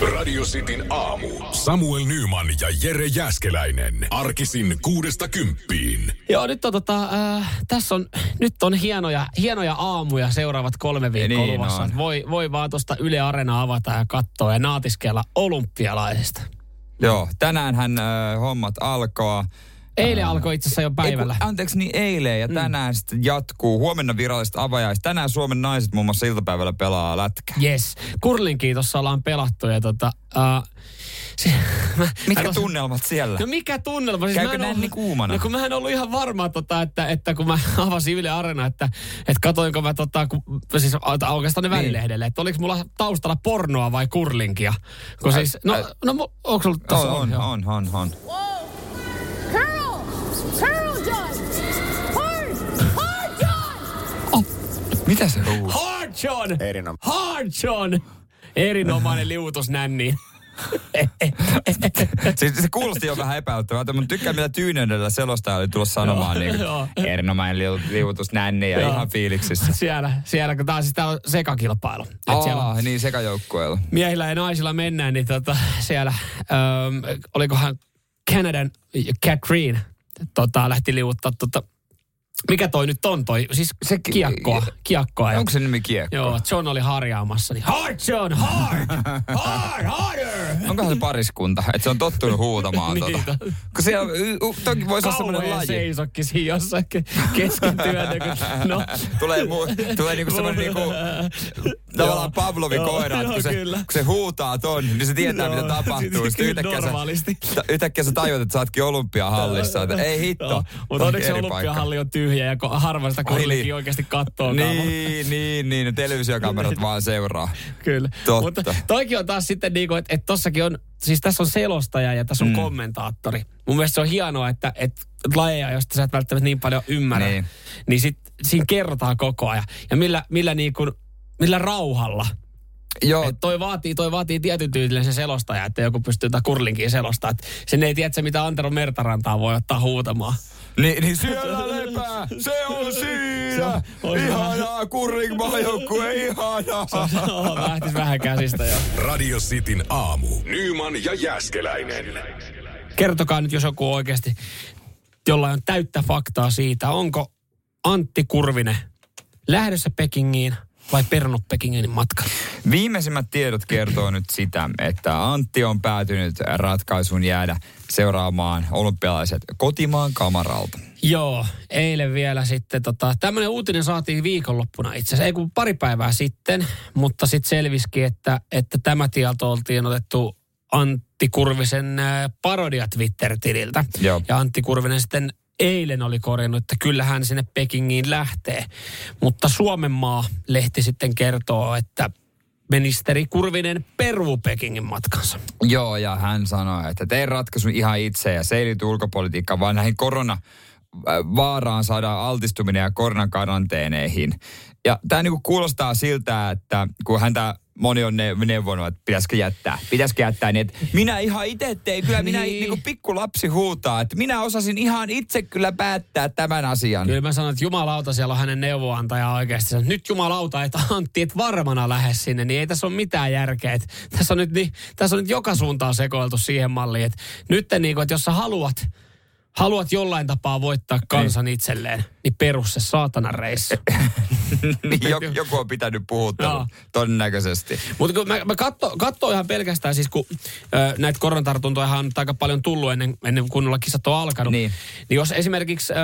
Radio Cityn aamu. Samuel Nyman ja Jere Jäskeläinen. Arkisin kuudesta kymppiin. Joo, nyt on tota, äh, tässä on, nyt on hienoja, hienoja aamuja seuraavat kolme viikkoa Niin luvassa. on. Voi, voi vaan tuosta Yle Arena avata ja katsoa ja naatiskella olympialaisista. Joo, tänäänhän äh, hommat alkaa. Eilen alkoi itse asiassa jo päivällä. Ei, kun, anteeksi, niin eilen ja tänään mm. sitten jatkuu. Huomenna viralliset avajaiset. Tänään Suomen naiset muun muassa iltapäivällä pelaa lätkää. Yes. Kurlinkin tuossa ollaan pelattu ja tota... Uh, se, mä, Mitkä mä- tunnelmat siellä? No mikä tunnelma? Siis Käykö ollut- niin kuumana? No kun mä en ollut ihan varma, tota, että, että kun mä avasin Yle Arena, että, että katoinko mä tota, kun, siis oikeastaan ne Niin. välilehdelle, että oliko mulla taustalla pornoa vai kurlinkia. Kun Ä- siis, no, ä- no onko sulla? On, on, on, on, on. Whoa! Mitä se huuu? Hard John! Hard John! Erinomainen liuutus nänniin. Siis se kuulosti jo vähän epäilyttävältä, mutta tykkään mitä Tyyneydellä selostaja oli tullut sanomaan. niin erinomainen liu, liuutus nänni ja ihan fiiliksissä. siellä, siellä, kun on siis on sekakilpailu. Et siellä on Aa, niin sekajoukkueella. miehillä ja naisilla mennään, niin tota, siellä, ähm, olikohan Canadan Catherine tota, lähti liuuttaa tota, mikä toi nyt on toi, siis Se se ki- kiekkoa, kiekkoa. Onko se nimi kiekko? Joo, John oli harjaamassa, niin hard John, hard, hard, harder. Onkohan se pariskunta, että se on tottunut huutamaan Niin, tota. to- Kun siellä, toki voisi olla semmoinen laji. seisokki siinä jossain ke- kesken työtä, kun, no, Tulee, mu- tulee niinku semmoinen niinku, tavallaan Pavlovin Joo, koira, joo, kun se, kyllä. kun se huutaa ton, niin se tietää, Joo, mitä tapahtuu. Sitten yhtäkkiä sä, normaalisti. ta- yhtäkkiä sä tajuat, että sä ootkin olympiahallissa. Että ei hitto. Mutta on onneksi olympiahalli on tyhjä ja ko- harva sitä Ai kurlikin niin. oikeasti kattoo. Niin, niin, niin. Ne televisiokamerat vaan seuraa. Kyllä. Totta. Mutta toikin on taas sitten niin kuin, että, että tossakin on, siis tässä on selostaja ja tässä on mm. kommentaattori. Mun mielestä se on hienoa, että, että lajeja, josta sä et välttämättä niin paljon ymmärrä, Niin. niin, niin sit siinä kerrotaan koko ajan. Ja millä, millä niin kuin, millä rauhalla. Joo, Et toi, vaatii, toi vaatii tietyn tyylinen se selostaja, että joku pystyy jotain kurlinkin selostaa. Et sen ei tiedä, mitä Antero Mertarantaa voi ottaa huutamaan. niin, niin siellä lepää. Se on Se siinä. on- on se Ihanaa, kurringmaajoukkue, ihanaa. Oh, lähtis vähän käsistä jo. Radio Cityn aamu. Nyman ja Jäskeläinen. Kertokaa nyt, jos joku oikeasti, jollain on täyttä faktaa siitä, onko Antti Kurvinen lähdössä Pekingiin vai perunut Pekingin matkan? Viimeisimmät tiedot kertoo nyt sitä, että Antti on päätynyt ratkaisuun jäädä seuraamaan olympialaiset kotimaan kamaralta. Joo, eilen vielä sitten tota, tämmöinen uutinen saatiin viikonloppuna itse asiassa, ei kun pari päivää sitten, mutta sitten selvisikin, että, että tämä tieto oltiin otettu Antti Kurvisen äh, parodia Twitter-tililtä. Joo. Ja Antti Kurvinen sitten eilen oli korjannut, että kyllä hän sinne Pekingiin lähtee. Mutta Suomenmaa-lehti sitten kertoo, että ministeri Kurvinen peruu Pekingin matkansa. Joo, ja hän sanoi, että teen ratkaisun ihan itse ja se ei liity ulkopolitiikkaan, vaan näihin korona äh, vaaraan saadaan altistuminen ja koronakaranteeneihin. Ja tämä niinku kuulostaa siltä, että kun häntä moni on ne- neuvonut, että pitäisikö jättää, pitäisikö jättää, niin että minä ihan itse tein, kyllä minä Niin. niin. pikku lapsi huutaa, että minä osasin ihan itse kyllä päättää tämän asian. Kyllä mä sanon, että jumalauta siellä on hänen neuvonantaja oikeasti. Nyt jumalauta, että Antti, et varmana lähde sinne, niin ei tässä ole mitään järkeä. Et tässä, on nyt, niin, tässä on nyt joka suuntaan sekoiltu siihen malliin, että nyt niin kuin, että jos sä haluat, haluat jollain tapaa voittaa kansan itselleen, niin perus se saatana reissu. niin joku, joku on pitänyt Joo. puhuttelun, todennäköisesti. Mutta kun mä, mä katso, katso ihan pelkästään siis, kun ö, näitä koronatartuntoja on aika paljon tullut ennen, ennen kuin kunnolla kisat on alkanut. Niin. niin jos esimerkiksi, ö,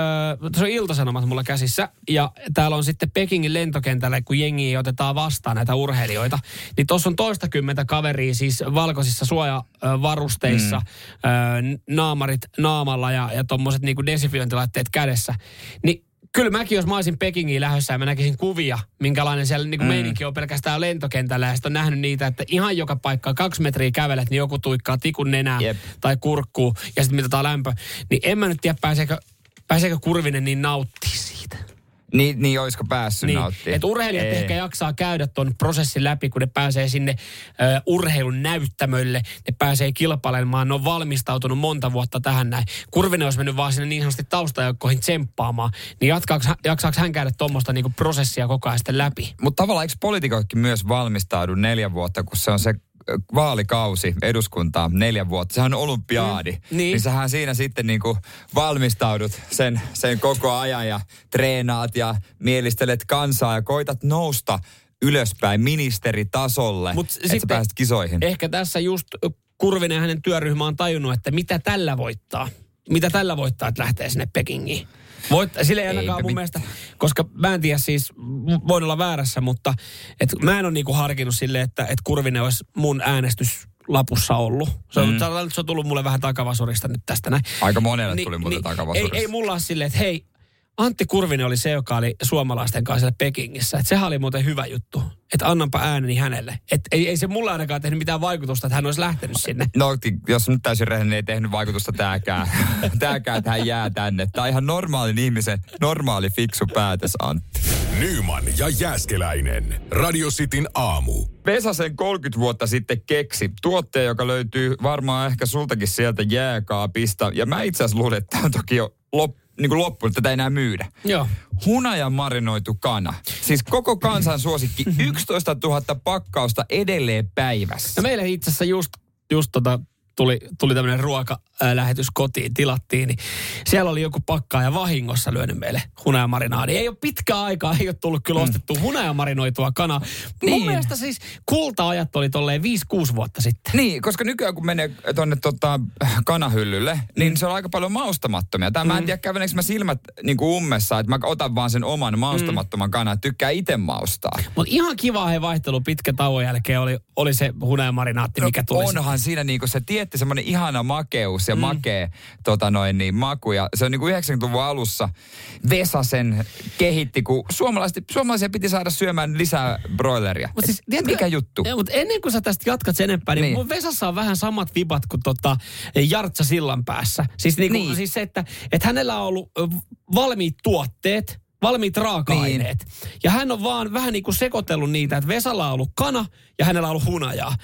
se on iltasanomat mulla käsissä, ja täällä on sitten Pekingin lentokentällä, kun jengi otetaan vastaan näitä urheilijoita, niin tuossa on toistakymmentä kaveria siis valkoisissa suojavarusteissa, mm. ö, naamarit naamalla ja, ja tuommoiset niinku desifiointilaitteet kädessä. Niin kyllä mäkin, jos mä olisin Pekingiin lähdössä ja mä näkisin kuvia, minkälainen siellä niin mm. meininki on pelkästään lentokentällä ja sitten on nähnyt niitä, että ihan joka paikka kaksi metriä kävelet, niin joku tuikkaa tikun nenää Jep. tai kurkkuu ja sitten mitataan lämpö. Niin en mä nyt tiedä, pääseekö, pääseekö Kurvinen niin nauttii siitä. Niin, niin olisiko päässyt Niin, nauttimaan? että urheilijat Ei. ehkä jaksaa käydä tuon prosessin läpi, kun ne pääsee sinne ö, urheilun näyttämölle, ne pääsee kilpailemaan, ne on valmistautunut monta vuotta tähän näin. Kurvinen olisi mennyt vaan sinne niin sanotusti taustajoukkoihin tsemppaamaan, niin jatkaaks, jaksaako hän käydä tuommoista niinku prosessia koko ajan sitten läpi? Mutta tavallaan eikö poliitikoikin myös valmistaudu neljä vuotta, kun se on se vaalikausi eduskuntaa neljä vuotta. Sehän on olympiaadi. Mm, niin. niin sähän siinä sitten niinku valmistaudut sen, sen koko ajan ja treenaat ja mielistelet kansaa ja koitat nousta ylöspäin ministeritasolle, Mut että sä sitten pääset kisoihin. Ehkä tässä just Kurvinen ja hänen työryhmä on tajunnut, että mitä tällä voittaa. Mitä tällä voittaa, että lähtee sinne Pekingiin. Voit, sille ei ainakaan Eipä mun mit- mielestä, koska mä en tiedä siis, voin olla väärässä, mutta et mä en ole niinku harkinnut silleen, että et Kurvinen olisi mun äänestyslapussa ollut. Se on, mm. se on tullut mulle vähän takavasurista nyt tästä näin. Aika monelle tuli muuten takavasurista. Ei, ei mulla ole silleen, että hei, Antti Kurvinen oli se, joka oli suomalaisten kanssa siellä Pekingissä. Että sehän oli muuten hyvä juttu. Että annanpa ääneni hänelle. Että ei, ei se mulla ainakaan tehnyt mitään vaikutusta, että hän olisi lähtenyt sinne. No, jos nyt täysin rehellinen, ei tehnyt vaikutusta tääkään. tääkään, että hän jää tänne. Tämä on ihan normaalin ihmisen normaali fiksu päätös, Antti. Nyman ja Jääskeläinen. Radio Cityn aamu. Vesa sen 30 vuotta sitten keksi tuotteen, joka löytyy varmaan ehkä sultakin sieltä jääkaapista. Ja mä itse asiassa luulen, että tämä on toki jo lop, niin kuin loppunut, että tätä ei enää myydä. Joo. Hunaja marinoitu kana. Siis koko kansan suosikki 11 000 pakkausta edelleen päivässä. No meille itse asiassa just, just tota, tuli, tuli tämmöinen ruokalähetys kotiin, tilattiin, niin siellä oli joku pakkaaja vahingossa lyönyt meille hunajamarinaadi. Ei ole pitkä aikaa, ei ole tullut kyllä ostettu hunajamarinoitua kanaa. Mun Niin. mielestä siis kulta-ajat oli tolleen 5-6 vuotta sitten. Niin, koska nykyään kun menee tuonne tota, kanahyllylle, niin se on aika paljon maustamattomia. Tämä mä en tiedä, käveleekö mä silmät niin kuin ummessa, että mä otan vaan sen oman maustamattoman kanan, että tykkää itse maustaa. Mutta ihan kiva he vaihtelu pitkä tauon jälkeen oli, oli se hunajamarinaatti, mikä tuli. sitten. Onhan siinä niinku se tietty semmoinen ihana makeus ja mm. makee tota noin, niin, maku. Ja se on niinku 90-luvun alussa Vesa sen kehitti, kun suomalaiset, suomalaisia piti saada syömään lisää broileria. Mut siis, tiedätkö- mikä juttu? Ei, mutta ennen kuin sä tästä jatkat sen enempää, niin, Niin. niin. mun Vesassa on vähän samat vibat kuin tota Jartsa sillan päässä. Siis, Niin. niin. siis se, että, että hänellä on ollut ö, valmiit tuotteet, valmiit raaka-aineet. Niin. Ja hän on vaan vähän niin kuin sekoitellut niitä, että Vesalla on ollut kana ja hänellä on ollut hunajaa.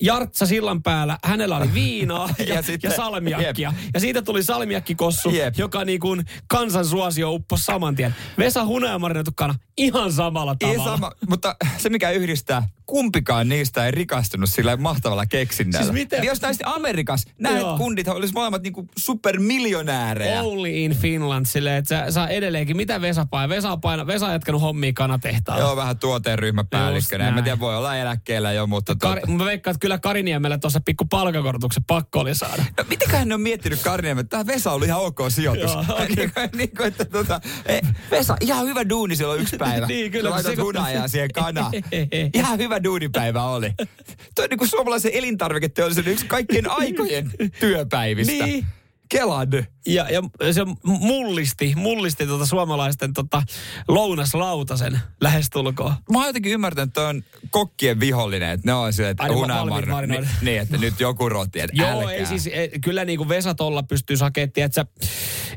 Jartsa sillan päällä, hänellä oli viinaa ja, Ja ja, sitten- ja salmiakkia. Ja siitä tuli salmiakkikossu, Jep. joka niin kuin kansan suosio upposi saman tien. Vesa hunajamarinoitu kana ihan samalla Ei tavalla. sama, mutta se mikä yhdistää, kumpikaan niistä ei rikastunut sillä mahtavalla keksinnällä. Siis miten- Eli jos näistä Amerikassa, nämä Joo. kundit olisi molemmat niinku supermiljonäärejä. Only in Finland silleen, että sä, saa edelleenkin, mitä Vesa painaa? Vesa, paina, Vesa on jatkanut hommia kanatehtaalla. Joo, vähän tuoteryhmäpäällikkönä. En mä tiedä, voi olla eläkkeellä jo, mutta... Kari, tota- mä veikkaan, että kyllä Kariniemellä tuossa pikku palkakorotuksen pakko oli saada. No, mitenköhän ne on miettinyt Karinen, että tämä Vesa oli ihan ok sijoitus. Joo, okei. niin, kuin, niin kuin, että tota, eh, Vesa, ihan hyvä duuni silloin yksi päivä. Niin, kyllä, Laitat se- hunajaa siihen kanaan. Ihan hyvä duunipäivä oli. Tuo on niin kuin suomalaisen elintarviketeollisuuden yksi kaikkien aikojen työpäivistä. Niin. Kelan. Ja, ja se mullisti, mullisti tuota suomalaisten tota lounaslautasen lähestulkoon. Mä oon jotenkin ymmärtänyt, että on kokkien vihollinen. Että ne on silleen, että marino- marinoida. niin, niin, että nyt joku roti, että Joo, älkää. ei siis, e, kyllä niin kuin Vesa tolla pystyy sakettiin, että sä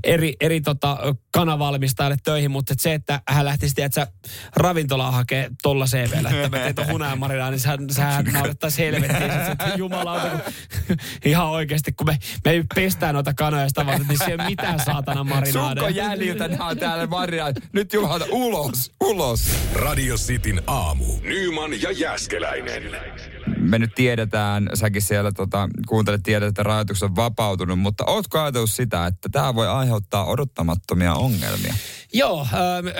eri, eri tota, kanavalmistajalle töihin, mutta et se, että hän lähtisi, että sä ravintolaa hakee tolla CVllä, että mä teet hunajamarina, niin sehän, sehän naurettaisi helvettiin, sit, että jumalauta, kun ihan oikeasti, kun me, me pestään noita kanoja sitä varten, niin siellä mitään saatana marinaadeja. Sukko jäljiltä nämä on täällä marinaat. Nyt jumalauta, ulos, ulos. Radio Cityn aamu. Nyman ja Jääskeläinen. me nyt tiedetään, säkin siellä tota, kuuntelet, tiedät, että rajoitukset on vapautunut, mutta ootko ajatellut sitä, että tämä voi aiheuttaa odottamattomia ongelmia? Joo,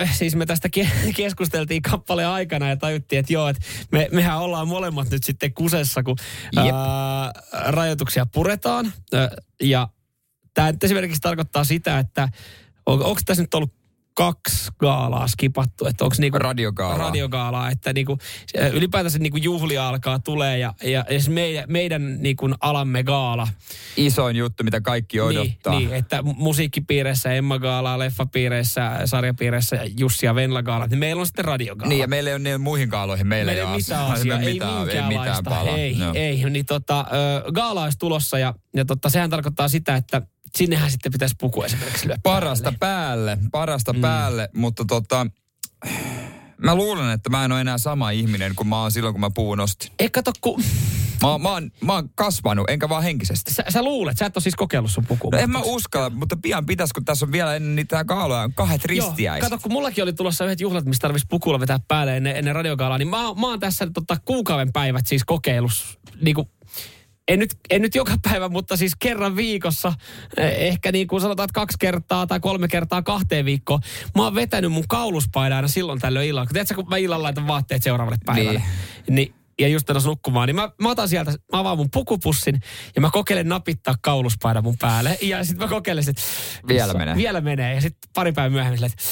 äh, siis me tästä ke- keskusteltiin kappaleen aikana ja tajuttiin, että joo, että me, mehän ollaan molemmat nyt sitten kusessa, kun äh, rajoituksia puretaan. Äh, ja tämä esimerkiksi tarkoittaa sitä, että on, onko tässä nyt ollut kaksi gaalaa skipattu, että onko niinku Radiogaalaa. radiogaalaa, että niinku, ylipäätänsä niinku juhlia alkaa tulee ja, ja edes meidän, meidän niinku alamme gaala, Isoin juttu, mitä kaikki odottaa. niin, niin, että mu- musiikkipiireissä, Emma Gaalaa, leffapiireissä, sarjapiireissä, Jussi ja Venla Gaalat, niin meillä on sitten radiogaala. Niin, ja meillä ei ole niin muihin kaaloihin, meillä Meillä ei ole mitään asiaa. ei mitään, minkäänlaista. palaa. Ei, No. ei. Niin tota, gaala olisi tulossa ja, ja tota, sehän tarkoittaa sitä, että sinnehän sitten pitäisi puku esimerkiksi lyödä Parasta päälle. päälle, parasta mm. päälle, mutta tota, mä luulen, että mä en ole enää sama ihminen kuin mä oon silloin, kun mä puun ostin. Ei kato, kun Mä, mä, oon, mä oon kasvanut, enkä vaan henkisesti. Sä, sä luulet, sä et ole siis kokeillut sun pukua. No en mä uskalla, mutta pian pitäisi, kun tässä on vielä ennen niitä kaaloja, on kahdet ristiäiset. Kato, kun mullakin oli tulossa yhdet juhlat, missä tarvitsisi pukulla vetää päälle ennen, ennen radiokaalaa, niin mä, mä oon tässä tota, kuukauden päivät siis kokeilus, niin kuin, en nyt, en nyt joka päivä, mutta siis kerran viikossa, eh, ehkä niin kuin sanotaan, että kaksi kertaa tai kolme kertaa kahteen viikkoon. Mä oon vetänyt mun kauluspaidan aina silloin tällöin illalla. Kun tiedätkö, kun mä illalla laitan vaatteet seuraavalle päivälle. Niin. niin ja just menossa nukkumaan, niin mä, mä otan sieltä, mä avaan mun pukupussin ja mä kokeilen napittaa kauluspaidan mun päälle. Ja sitten mä kokeilen, että Vielä menee. Vielä menee. Ja sitten pari päivää myöhemmin että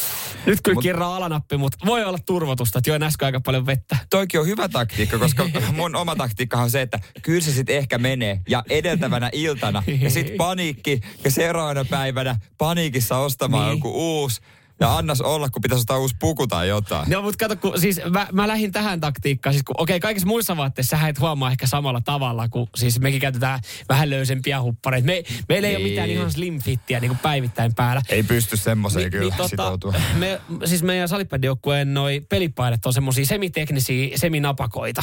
nyt kyllä Mut- kirraa alanappi, mutta voi olla turvotusta, että join äsken aika paljon vettä. Toikin on hyvä taktiikka, koska mun oma taktiikka on se, että kyllä se sitten ehkä menee. Ja edeltävänä iltana. Ja sitten paniikki. Ja seuraavana päivänä paniikissa ostamaan Niin. joku uusi. Ja annas olla, kun pitäisi ostaa uusi puku tai jotain. No mutta kato, kun siis mä, mä lähdin tähän taktiikkaan, siis kun okei, kaikissa muissa vaatteissa sä et huomaa ehkä samalla tavalla, kun siis mekin käytetään vähän löysempiä huppareita. Me, meillä ei ole Niin. mitään ihan slim fittiä niin kuin päivittäin päällä. Ei pysty semmoiseen kyllä tota, sitoutua. me, siis meidän salibändijoukkueen noi pelipaidat on semmosia semiteknisiä, seminapakoita.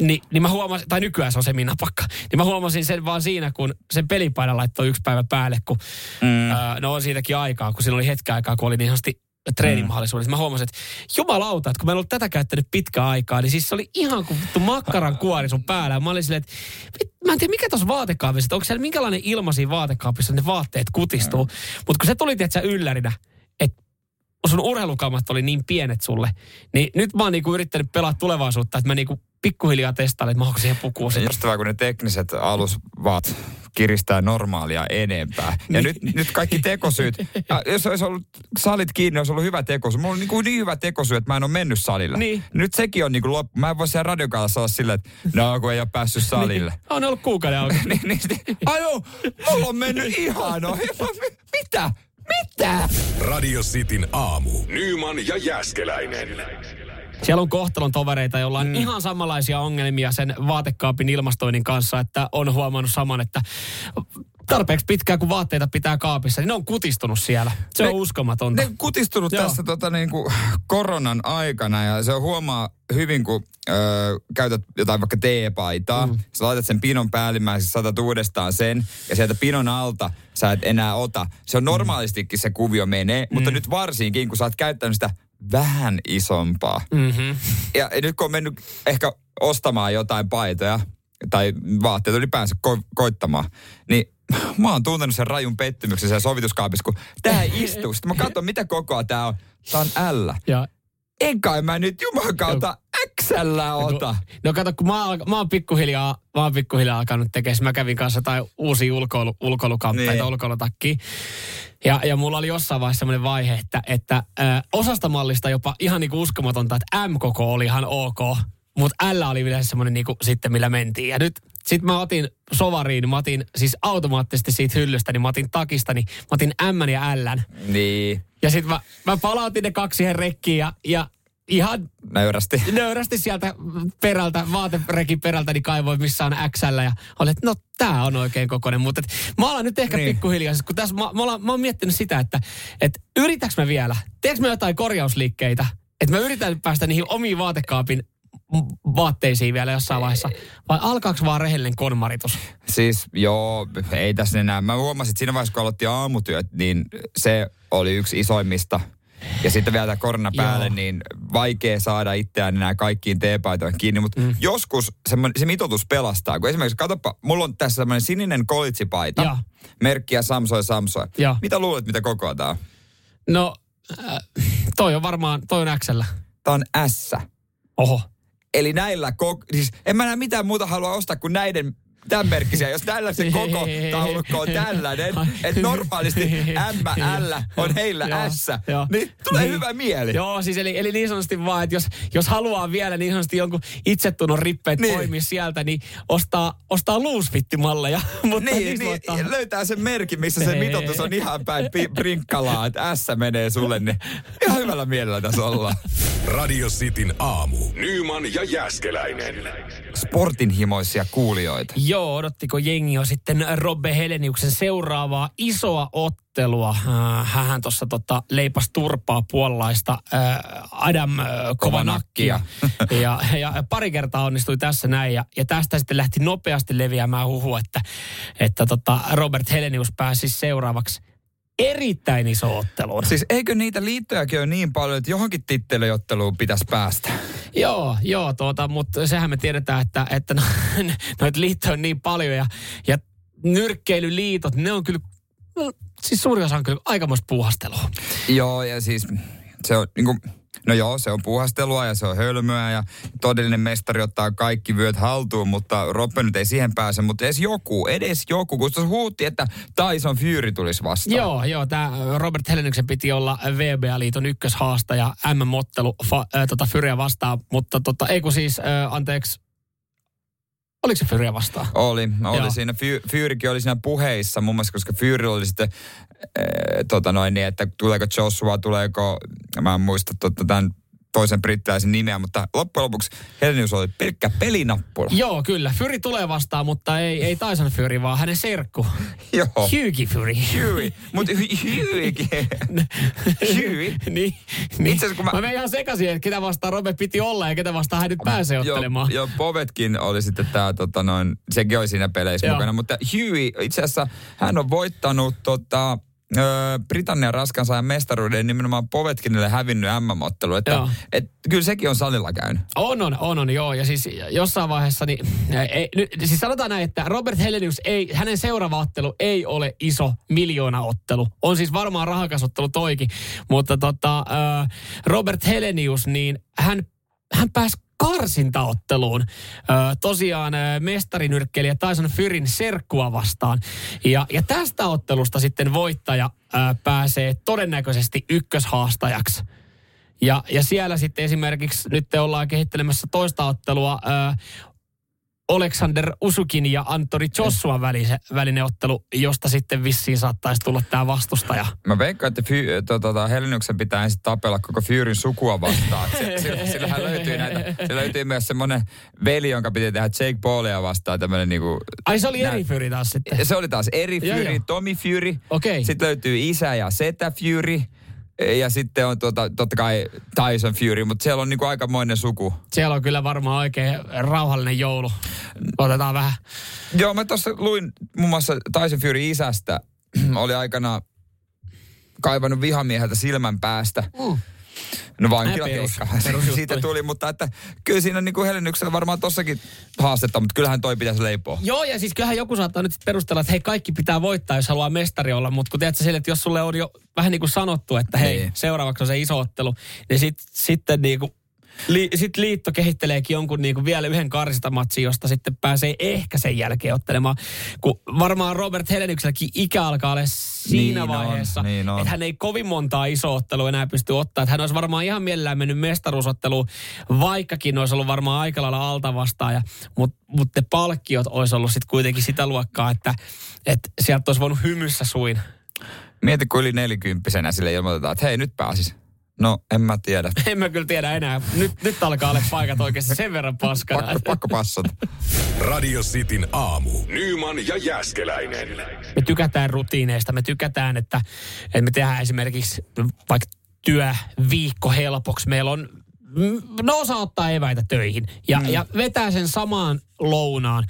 Ni, niin mä huomasin, tai nykyään se on seminapakka, niin mä huomasin sen vaan siinä, kun sen pelipaidan laittoi yksi päivä päälle, kun mm. ää, no on siitäkin aikaa, kun siinä oli hetki aikaa, kun oli niin sanotusti treenimahdollisuudet. Mä huomasin, että jumalauta, että kun mä en ollut tätä käyttänyt pitkään aikaa, niin siis se oli ihan kuin vittu makkaran kuori sun päällä. Ja mä olin silleen, että mä en tiedä mikä tuossa vaatekaapissa, että onko siellä minkälainen ilma siinä vaatekaapissa, että ne vaatteet kutistuu. Mutta kun se tuli, tiedätkö, yllärinä, että sun urheilukammat oli niin pienet sulle, niin nyt mä oon niinku yrittänyt pelaa tulevaisuutta, että mä niinku pikkuhiljaa testailen, että mä onko siihen pukuun Se sitten. on just kun ne tekniset alusvaat kiristää normaalia enempää. Ja nyt, nyt kaikki tekosyyt. Ja jos olisi ollut salit kiinni, olisi ollut hyvä tekosyy. Mulla on niin, kuin niin hyvä tekosyy, että mä en ole mennyt salille. Niin. Nyt sekin on niin kuin loppu. Mä en voi siellä radiokaalassa olla silleen, että no kun ei ole päässyt salille. On ollut kuukauden auki. niin, niin, niin, ai joo, mulla on mennyt ihan ohi. Mitä? Mitä? Radio Cityn aamu. Nyman ja Jäskeläinen. Siellä on kohtalon tovereita, joilla on mm. ihan samanlaisia ongelmia sen vaatekaapin ilmastoinnin kanssa, että on huomannut saman, että tarpeeksi pitkään kun vaatteita pitää kaapissa, niin ne on kutistunut siellä. Se Ne- on uskomatonta. Ne on kutistunut Joo. tässä tota, niin kuin koronan aikana ja se on huomaa hyvin, kun ö, käytät jotain vaikka teepaitaa. Mm. Sä laitat sen pinon päällimmäiseksi, saatat uudestaan sen ja sieltä pinon alta sä et enää ota. Se on normaalistikin se kuvio menee, mm. mutta nyt varsinkin, kun sä oot käyttänyt sitä vähän isompaa. Mm-hmm. Ja nyt kun on mennyt ehkä ostamaan jotain paitoja tai vaatteita ylipäänsä ko- koittamaan, niin mä oon tuntenut sen rajun pettymyksen siellä sovituskaapissa, kun tää ei istu. Sitten mä katson, mitä kokoa tää on. Tää on L. Ja En kai mä nyt kautta XL ota. No kato, kun mä, oon- mä oon pikkuhiljaa, mä oon pikkuhiljaa alkanut tekemään. Mä kävin kanssa jotain uusia ulkoilu, ulkoilukamppeita, Niin. ulkoilutakkiä. Ja, ja mulla oli jossain vaiheessa semmoinen vaihe, että, että ö, osasta mallista jopa ihan niinku uskomatonta, että M-koko oli ihan ok. Mutta L oli yleensä semmoinen niinku sitten, millä mentiin. Ja nyt sit mä otin sovariin, mä otin siis automaattisesti siitä hyllystä, niin mä otin takista, niin mä otin M ja L. Niin, Ja sitten mä, mä palautin ne kaksi siihen rekkiin ja, ja ihan nöyrästi. nöyrästi sieltä perältä, vaaterekin perältä, niin kaivoin missä on XL ja olin, että no tää on oikein kokoinen. Mutta et, mä alan nyt ehkä Niin. pikkuhiljaa, kun tässä mä, mä, olen, mä oon miettinyt sitä, että et yritäks mä vielä, teekö mä jotain korjausliikkeitä, että mä yritän päästä niihin omiin vaatekaapin vaatteisiin vielä jossain vaiheessa, vai alkaako vaan rehellinen konmaritus? Siis joo, ei tässä enää. Mä huomasin, että siinä vaiheessa, kun aloitti aamutyöt, niin se oli yksi isoimmista. Ja sitten vielä tämä korona päälle, Joo. niin vaikea saada itseään enää kaikkiin teepaitoihin kiinni. Mutta mm. joskus se mitoitus pelastaa. Kun esimerkiksi, katsopa, mulla on tässä semmoinen sininen kolitsipaita. Joo. Merkkiä Samsoi Samsoi. Joo. Mitä luulet, mitä kokoa tää on? No, äh, toi on varmaan, toi on XL. Tää on S. Oho. Eli näillä, kok- siis en mä näe mitään muuta halua ostaa kuin näiden tämän merkkisiä. Jos tällaisen koko taulukko on tällainen, että normaalisti M, L on heillä S, niin tulee Niin. hyvä mieli. Joo, siis eli, eli niin sanotusti vaan, että jos, jos haluaa vielä niin sanotusti jonkun itsetunnon rippeet Niin. poimia sieltä, niin ostaa, ostaa loosfittimalleja. Mutta Niin, niin, ottaa- löytää sen merkin, missä se mitoitus on ihan päin prinkkalaa, että S menee sulle, niin ihan hyvällä mielellä tässä ollaan. Radio Cityn aamu. Nyman ja Jäskeläinen. Sportinhimoisia kuulijoita. Joo, odottiko jengi jo sitten Robbe Heleniuksen seuraavaa isoa ottelua. Äh, Hän tuossa tota, leipas turpaa puolalaista äh, Adam äh, Kovanakkia. ja, ja pari kertaa onnistui tässä näin. Ja, ja tästä sitten lähti nopeasti leviämään huhu, että, että tota Robert Helenius pääsi seuraavaksi erittäin iso otteluun. Siis eikö niitä liittojakin ole niin paljon, että johonkin titteliotteluun pitäisi päästä? Joo, joo, tuota, mutta sehän me tiedetään, että, että no, noita liittoja on niin paljon ja, ja nyrkkeilyliitot, ne on kyllä, no, siis suurin osa on kyllä aikamoista puuhastelua. Joo, ja siis se on niin kuin, no joo, se on puhastelua ja se on hölmöä ja todellinen mestari ottaa kaikki vyöt haltuun, mutta Roppe nyt ei siihen pääse, mutta edes joku, edes joku, kun tuossa huutti, että Tyson Fury tulisi vastaan. Joo, joo, tämä Robert Heleniuksen piti olla VBA-liiton ykköshaastaja MM-ottelu fa, äh, tota Fyriä vastaan, mutta tota, ei kun siis, äh, anteeksi, oliko se Fyriä vastaan? Oli, oli Joo. siinä. Fy- Fyyrikin oli siinä puheissa muun muassa, koska Fyyri oli sitten, äh, tota noin niin, että tuleeko Joshua, tuleeko, mä en muista tota, tämän toisen brittiläisen nimeä, mutta loppujen lopuksi Helenius oli pelkkä pelinappula. Joo, kyllä. Fyri tulee vastaan, mutta ei, ei Tyson Fury, vaan hänen serkku. Joo. Hughie Fury. Huey. Mutta Hueykin. Huey. niin, niin. Itse asiassa kun mä- mä... mä ihan sekaisin, että ketä vastaan Robert piti olla ja ketä vastaan hän nyt pääsee ottelemaan. Joo, joo, Povetkin oli sitten tämä, tota noin, sekin oli siinä peleissä Joo. mukana. Mutta Huey, itse asiassa hän on voittanut tota, ö, Britannian raskansaajan mestaruuden nimenomaan Povetkinille hävinnyt MM-ottelu. Että Joo. et, kyllä sekin on salilla käynyt. On, on, on, on, joo. Ja siis jossain vaiheessa, niin, ei, nyt, siis sanotaan näin, että Robert Helenius ei, hänen seuraava ottelu ei ole iso miljoonaottelu. On siis varmaan rahakasottelu toikin, mutta tota, äh, Robert Helenius, niin hän, hän pääsi karsintaotteluun. Ö, tosiaan mestarinyrkkeilijä Tyson Fyryn serkkua vastaan. Ja, ja tästä ottelusta sitten voittaja pääsee todennäköisesti ykköshaastajaksi. Ja, ja siellä sitten esimerkiksi nyt te ollaan kehittelemässä toista ottelua Alexander Usukin ja Antori Joshua välise, välinen ottelu, josta sitten vissiin saattaisi tulla tämä vastustaja. Mä veikkaan, että Fy, to, tota, Heleniuksen pitää ensin tapella koko Fyyrin sukua vastaan. Se, sillä, sillähän löytyy näitä, se löytyy myös semmoinen veli, jonka piti tehdä Jake Paulia vastaan tämmöinen niinku... Ai se oli Nä- eri Fury taas sitten. Se oli taas eri Fury. Tommy Fury. Okei. Sitten löytyy isä ja setä Fury. Ja sitten on tuota, totta kai Tyson Fury, mutta siellä on niinku aikamoinen suku. Siellä on kyllä varmaan oikein rauhallinen joulu. Otetaan vähän. Joo, mä tuossa luin muun muassa Tyson Fury isästä. oli aikana kaivannut vihamieheltä silmän päästä. Mm. No vankilakeikka. Siitä tuli, mutta että kyllä siinä on niin kuin Heleniuksella varmaan tossakin haastetta, mutta kyllähän toi pitäisi leipoa. Joo, ja siis kyllähän joku saattaa nyt sit perustella, että hei, kaikki pitää voittaa, jos haluaa mestari olla. Mutta kun tiedätkö sille, että jos sulle on jo vähän niin kuin sanottu, että hei, Niin. seuraavaksi on se iso ottelu, niin sit, sitten niin kuin Li, sit liitto kehitteleekin jonkun niinku vielä yhden karsintamatsin, josta sitten pääsee ehkä sen jälkeen ottelemaan. Kun varmaan Robert Helenykselläkin ikä alkaa olla siinä Niin on, vaiheessa, niin on. että hän ei kovin montaa iso ottelua enää pysty ottaa. Että hän olisi varmaan ihan mielellään mennyt mestaruusotteluun, vaikkakin olisi ollut varmaan aika lailla alta vastaaja. Mutta mut ne palkkiot olisi ollut sitten kuitenkin sitä luokkaa, että, että sieltä olisi voinut hymyssä suin. Mieti, kun yli nelikymppisenä sille ilmoitetaan, että hei, nyt pääsis. No, en mä tiedä. En mä kyllä tiedä enää. Nyt, nyt alkaa olla paikat oikeasti sen verran paskana. Pakko, pakko passata. Radio Cityn aamu. Nyman ja Jäskeläinen. me tykätään rutiineista, me tykätään, että, että me tehdään esimerkiksi vaikka työviikko helpoksi. Meillä on, no osa ottaa eväitä töihin ja, mm. ja vetää sen samaan lounaan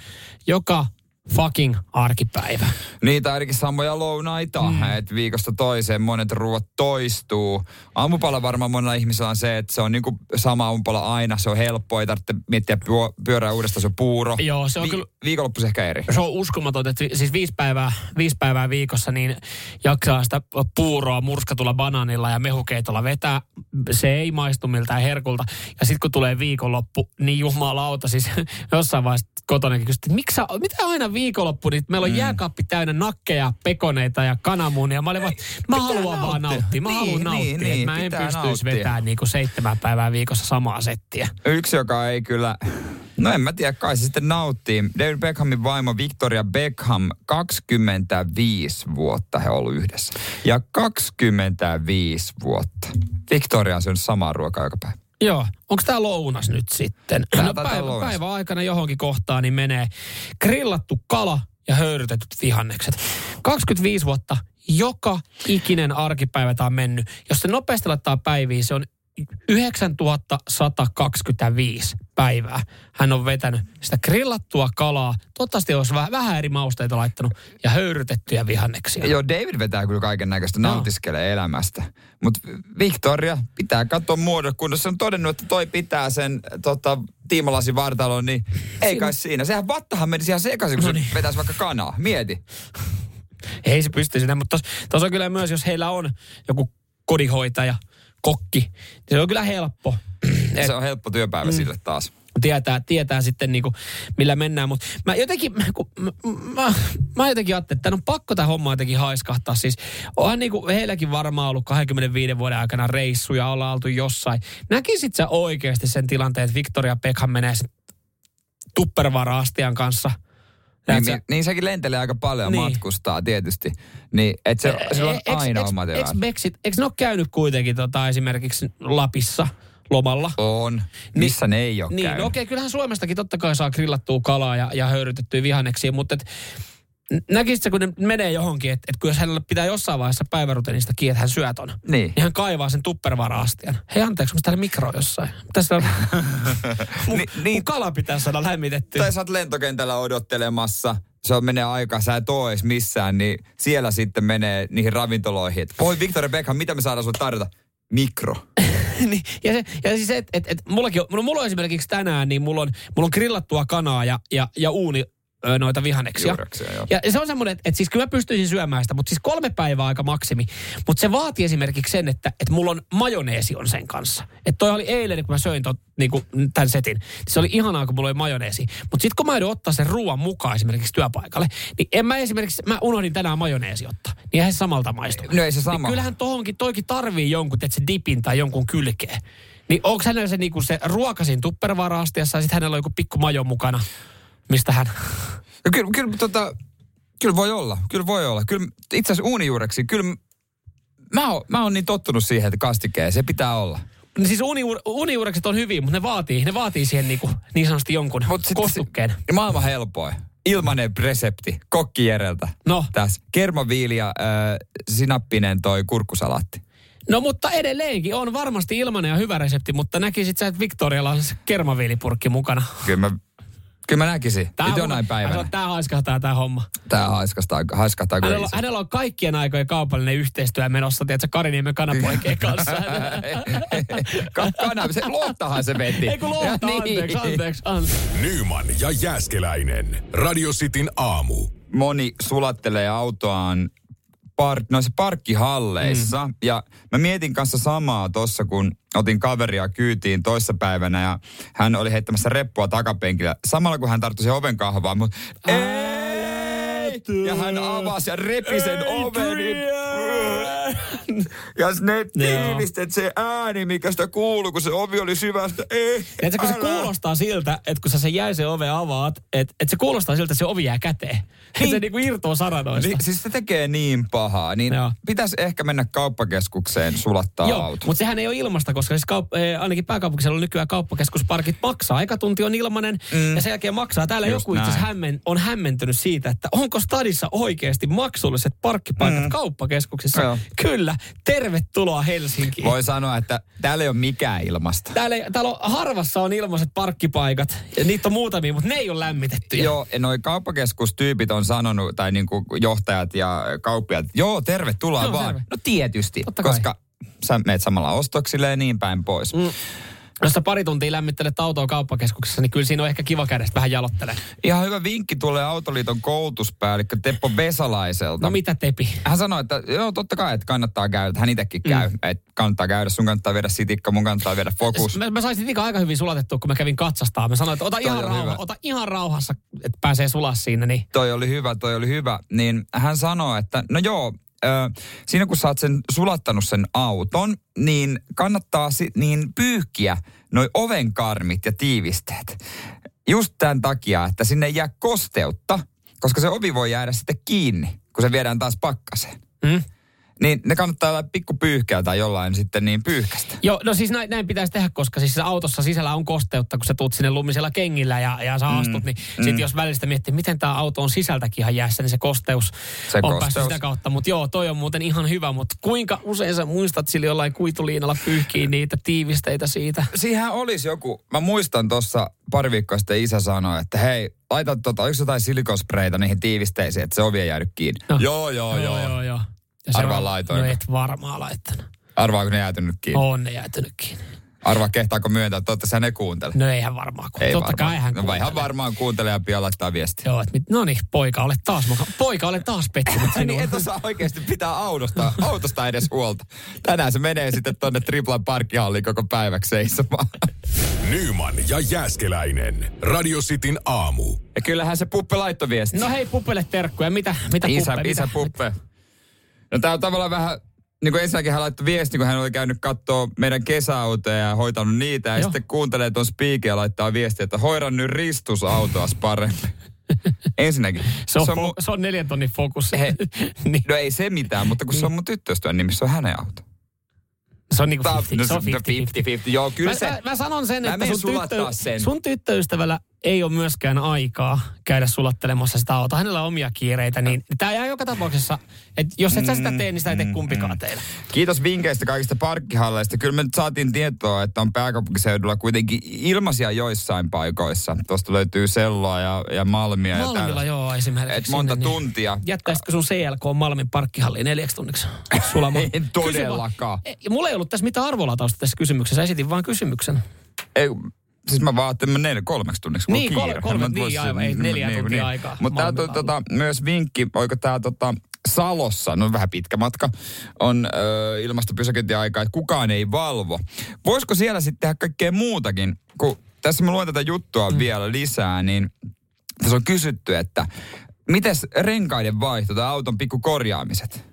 joka fucking arkipäivä. Niitä ainakin samoja lounaita, mm. että viikosta toiseen monet ruoat toistuu. Aamupala varmaan monella ihmisellä on se, että se on niinku sama aamupala aina, se on helppoa, ei tarvitse miettiä pyö- pyörää uudestaan, se on puuro. Joo, se on kyllä- Viikonloppuisin ehkä eri. Se on uskomaton, että vi- siis viisi päivää, viisi päivää viikossa niin jaksaa sitä puuroa murskatulla banaanilla ja mehukeitolla vetää. Se ei maistu miltään herkulta. Ja sitten kun tulee viikonloppu, niin jumalauta, siis jossain vaiheessa kotonakin kysyttiin, että miksi sä, mitä aina viikonloppu, niin meillä on mm. jääkaappi täynnä nakkeja, pekoneita ja kananmunia. Mä olin vaan, mä haluan vaan nauttia. Mä Niin, haluan niin, nauttia. niin, että mä en pystyisi vetämään niin kuin seitsemän päivää viikossa samaa settiä. Yksi, joka ei kyllä, no en mä tiedä, kai se sitten nauttii. David Beckhamin vaimo Victoria Beckham, 25 vuotta he ollut yhdessä. Ja 25 vuotta. Victoria on syönyt samaa ruokaa joka päivä. Joo. Onko tämä lounas nyt sitten? Tää No päivä, päivän aikana johonkin kohtaan niin menee grillattu kala ja höyrytetyt vihannekset. 25 vuotta joka ikinen arkipäivä tämä on mennyt. Jos se nopeasti laittaa päiviin, se on 9125 päivää. Hän on vetänyt sitä grillattua kalaa. Toivottavasti olisi vähän, vähän eri mausteita laittanut ja höyrytettyjä vihanneksia. Joo, David vetää kyllä kaiken näköistä, nautiskelee elämästä. Mutta Victoria pitää katsoa muodon, kun se on todennut, että toi pitää sen tota, tiimalasin vartalon, niin ei kai siinä. Sehän vattahan menisi ihan sekaisin, kun No se niin. vetäisi vaikka kanaa. Mieti. Ei se pysty sitä, mutta tuossa on kyllä myös, jos heillä on joku kodinhoitaja, kokki, niin se on kyllä helppo. Se on helppo työpäivä Mm. sille taas. tietää, tietää sitten niinku, millä mennään. Mutta mä jotenkin, kun, mä, mä, mä jotenkin ajattelin, että on pakko tämä homma jotenkin haiskahtaa. Siis onhan niinku heilläkin varmaan ollut 25 vuoden aikana reissuja, ollaan oltu jossain. Näkisit sä oikeasti sen tilanteen, että Victoria Beckham menee tuppervara-astian kanssa? Niin, niin, niin, sekin lentelee aika paljon Niin. niin. matkustaa tietysti. Niin, että se, sillä on Eks- aina eks- oma eks tilaa. Brexit, eikö ne ole käynyt kuitenkin tota, esimerkiksi Lapissa lomalla? On. Missä ne ei ole Niin, käynyt. no okei, kyllähän Suomestakin totta kai saa grillattua kalaa ja, ja höyrytettyä vihanneksia, mutta et, näkisitkö, kun ne menee johonkin, että et kun jos hänellä pitää jossain vaiheessa päivärutenista kiinni, että hän syö ton, Niin. niin hän kaivaa sen tuppervara-astian. Hei anteeksi, onko täällä mikro jossain? Tässä on... mun, Ni- mun niin. kala pitää saada lämmitettyä. Tai sä oot lentokentällä odottelemassa, se on menee aika, sä et oo edes missään, niin siellä sitten menee niihin ravintoloihin. että Voi Victoria Beckham, mitä me saadaan sulle tarjota? Mikro. niin, ja, se, ja siis että et, et, mullakin on, mulla on esimerkiksi tänään, niin mulla on, mulla on grillattua kanaa ja, ja, ja uuni noita vihanneksia. Juureksia, joo. Ja se on semmoinen, että, että siis kyllä mä pystyisin syömään sitä, mutta siis kolme päivää aika maksimi. Mutta se vaatii esimerkiksi sen, että, että mulla on majoneesi on sen kanssa. Että toi oli eilen, kun mä söin tot, niin kuin tämän setin. Se oli ihanaa, kun mulla oli majoneesi. Mutta sitten kun mä joudun ottaa sen ruoan mukaan esimerkiksi työpaikalle, niin en mä esimerkiksi, mä unohdin tänään majoneesi ottaa. Niin eihän se samalta maistu. No ei se Niin sama. kyllähän tohonkin, toikin tarvii jonkun, että se dipin tai jonkun kylkeen. Niin onko hänellä se, niinku se ruokasin tuppervara-astiassa ja sitten hänellä on joku pikku majo mukana, mistä hän... Ja kyllä, kyllä, tota, kyllä voi olla, kyllä voi olla. Kyllä itse asiassa uunijuureksi, kyllä mä oon, mä oon niin tottunut siihen, että kastikeen, se pitää olla. No siis unijuur, unijuurekset on hyviä, mutta ne vaatii, ne vaatii siihen niinku, niin sanotusti jonkun Mut sit kostukkeen. Se, maailman helpoin. Ilmanen resepti, kokki Jereltä. No. Tässä. Kermaviili ja äh, sinappinen toi kurkkusalaatti. No mutta edelleenkin on varmasti ilmanen ja hyvä resepti, mutta näkisit sä, että Victorialla on se kermaviilipurkki mukana. Kyllä mä, kyllä mä näkisin. Nyt on- jonain päivänä. Tää haiskahtaa tää homma. Tää haiskahtaa kyllä Hänellä, on- hänellä on kaikkien aikojen kaupallinen yhteistyö menossa, tiedätkö, Kariniemen kanapoikien kanssa. Ka- kana, se, lohtahan se veti. Ei kun Ja niin. anteeksi, anteeksi, anteeksi. Nyman ja Jääskeläinen. Radio Cityn aamu. Moni sulattelee autoaan park, noissa parkkihalleissa. Mm. Ja mä mietin kanssa samaa tuossa, kun otin kaveria kyytiin toissapäivänä ja hän oli heittämässä reppua takapenkillä. Samalla kun hän tarttui sen oven kahvaan, mutta ei! Ja hän avasi ja repi sen oven. Niin, ja ne tiivistet se ääni, mikä sitä kuului, kun se ovi oli syvästä. Ei, Tiedätkö, kun se kuulostaa siltä, että kun sä sen jäisen ove avaat, että, että se kuulostaa siltä, että se ovi jää käteen. Niin. se niinku irtoaa saranoista. Niin, siis se tekee niin pahaa, niin Joo. pitäisi ehkä mennä kauppakeskukseen sulattaa Joo, auto. mutta sehän ei ole ilmasta, koska siis kaup- eh, ainakin pääkaupunkisella nykyään kauppakeskusparkit maksaa. Aika tunti on ilmanen mm. ja sen jälkeen maksaa. Täällä Just joku itse hämmen, on hämmentynyt siitä, että onko stadissa oikeasti maksulliset parkkipaikat mm. kauppakeskuksissa. Joo. Kyllä, tervetuloa Helsinkiin. Voi sanoa, että täällä ei ole mikään ilmasta. Täällä, ei- täällä on, harvassa on ilmaiset parkkipaikat. Ja niitä on muutamia, mutta ne ei ole lämmitettyjä. Joo, ja noi kauppakeskustyypit on sanonut, tai niinku johtajat ja kauppiat, joo, tervetuloa Joo, vaan. terve. No tietysti, koska sä meet samalla ostoksille ja niin päin pois. Mm. Jos sä pari tuntia lämmittelet autoa kauppakeskuksessa, niin kyllä siinä on ehkä kiva kädestä vähän jalottele. Ihan hyvä vinkki tulee Autoliiton koulutuspäällikkö Teppo Vesalaiselta. No mitä tepi? Hän sanoi, että joo, totta kai, että kannattaa käydä. Hän itsekin käy. Mm. Että kannattaa käydä. Sun kannattaa viedä sitikka, mun kannattaa viedä fokus. Mä, mä saisin sitikka aika hyvin sulatettua, kun mä kävin katsastaa. Mä sanoin, että ota, Toi ihan, rauha, hyvä. ota ihan rauhassa, että pääsee sulaa siinä. Niin. toi oli hyvä, toi oli hyvä. Niin hän sanoi, että no joo, ö, siinä kun sä oot sen sulattanut sen auton, niin kannattaa si- niin pyyhkiä noi ovenkarmit ja tiivisteet. Just tämän takia, että sinne ei jää kosteutta, koska se ovi voi jäädä sitten kiinni, kun se viedään taas pakkaseen. Mm? Niin ne kannattaa olla pikku pyyhkeä tai jollain sitten niin pyyhkästä. Joo, no siis näin, näin pitäisi tehdä, koska siis autossa sisällä on kosteutta, kun sä tuut sinne lumisella kengillä ja, ja sä astut, niin mm. sitten jos välistä miettii, miten tämä auto on sisältäkin ihan jäässä, niin se kosteus Se on kosteus. päässyt sitä kautta. Mutta joo, toi on muuten ihan hyvä, mutta kuinka usein sä muistat sillä jollain kuituliinalla pyyhkiä niitä tiivisteitä siitä? Siihen olisi joku, mä muistan tuossa pari viikkoa sitten isä sanoi, että hei, laita tota, onko jotain silikospreita niihin tiivisteisiin, että se ovi ei jäädy kiinni. No. Joo, joo, joo. joo, joo. Se Arvaa on- laitoinko. No et varmaan laittanut. Arvaako ne jäätynyt kiinni? On ne jäätynyt kiinni. Arvaa kehtaako myöntää, että toivottavasti hän ne kuuntele. No eihän varmaan. Kun, Ei Totta varmaan. kai hän no, vai ihan varmaan kuuntelee ja pian laittaa viestiä. Joo, että mit, no niin, poika, olet taas mukaan. Poika, olen taas pettynyt Ai sinuun. niin, et osaa oikeasti pitää autosta, autosta edes huolta. Tänään se menee sitten tonne Triplan parkkihalliin koko päiväksi seisomaan. Nyman ja Jääskeläinen. Radio Cityn aamu. Ja kyllähän se Puppe laittoi viesti. No hei, Puppelle terkkuja. Mitä, mitä isä, Puppe? isä mitä? Puppe. No tää on tavallaan vähän, niin kuin ensinnäkin hän laittoi viesti, kun hän oli käynyt katsoa meidän kesäautoja ja hoitanut niitä. Ja Joo. sitten kuuntelee tuon spiikin ja laittaa viestiä, että hoidan nyt ristusautoas paremmin. Ensinnäkin. Se on, se on mu- se on neljän tonnin fokus. He- niin, No ei se mitään, mutta kun se on mun tyttöystävän nimi, se on hänen auto. se on niinku Tää- 50, no no 50, 50-50. Joo, kyllä Mä, se... mä, mä, sanon sen, Mä että sun, tyttö, sen. sun tyttöystävällä ei ole myöskään aikaa käydä sulattelemassa sitä autoa. Hänellä on omia kiireitä, niin tämä jää joka tapauksessa, että jos et sä sitä tee, niin sitä ei tee kumpikaan teillä. Kiitos vinkkeistä kaikista parkkihalleista. Kyllä me nyt saatiin tietoa, että on pääkaupunkiseudulla kuitenkin ilmaisia joissain paikoissa. Tuosta löytyy selloa ja, ja malmia. ja Malmilla tällaista. joo esimerkiksi. Et monta sinne, tuntia. Jättäisitkö sun CLK Malmin parkkihalliin neljäksi tunniksi sulamaan? En todellakaan. Kysy. Ei, Mulla ei ollut tässä mitään arvolatausta tässä kysymyksessä. Esitin vaan kysymyksen. Ei, siis mä vaan ajattelin neljä, kolmeksi tunniksi. on Niin, kiire. kolme- mä niin, voi- aivan, ei neljä tuntia aikaa Mutta tää Malmilla tota, myös vinkki, oiko tää tota, Salossa, no vähän pitkä matka, on ö, ilmastopysäköintiaika, että kukaan ei valvo. Voisiko siellä sitten tehdä kaikkea muutakin? Kun tässä mä luen tätä juttua mm. vielä lisää, niin tässä on kysytty, että mites renkaiden vaihto tai auton pikku korjaamiset?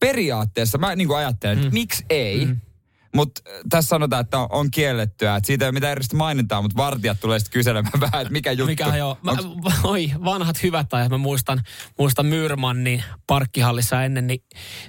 Periaatteessa mä niin ajattelen, että Mm. miksi ei? Mm. Mutta tässä sanotaan, että on, on kiellettyä, että siitä ei ole mitään eristä mainintaa, mutta vartijat tulee sitten kyselemään vähän, että mikä juttu. Mikä joo. Mä, oi, vanhat hyvät ajat. Mä muistan, muistan Myyrmannin parkkihallissa ennen, niin,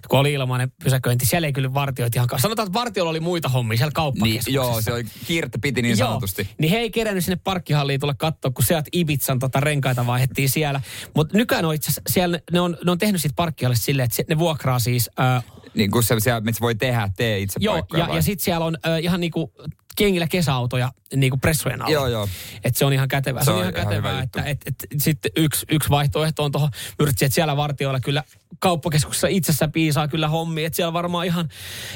kun oli ilmainen pysäköinti. Siellä ei kyllä vartioit ihan. Sanotaan, että vartiolla oli muita hommia siellä niin, kauppakeskuksessa. joo, se oli kiirettä piti niin Joo. sanotusti. Niin he ei kerännyt sinne parkkihalliin tulla katsoa, kun sieltä Ibizan tota renkaita vaihdettiin siellä. Mutta nykyään on itse siellä ne on, ne on tehnyt siitä parkkihallista silleen, että ne vuokraa siis... Äh, Niin kuin se, siellä, mitä voi tehdä, tee itse joo, paikkoja ja? Ja sitten siellä on äh, ihan niinku kengillä kesäautoja niinku pressujen alla. Joo, joo. Et se on ihan kätevää. Se, Se on ihan ihan kätevää, että juttu. et, et, sitten yksi, yksi vaihtoehto on tuohon myrtsi, että siellä vartioilla kyllä kauppakeskuksessa itsessä piisaa kyllä hommi, että siellä varmaan ihan,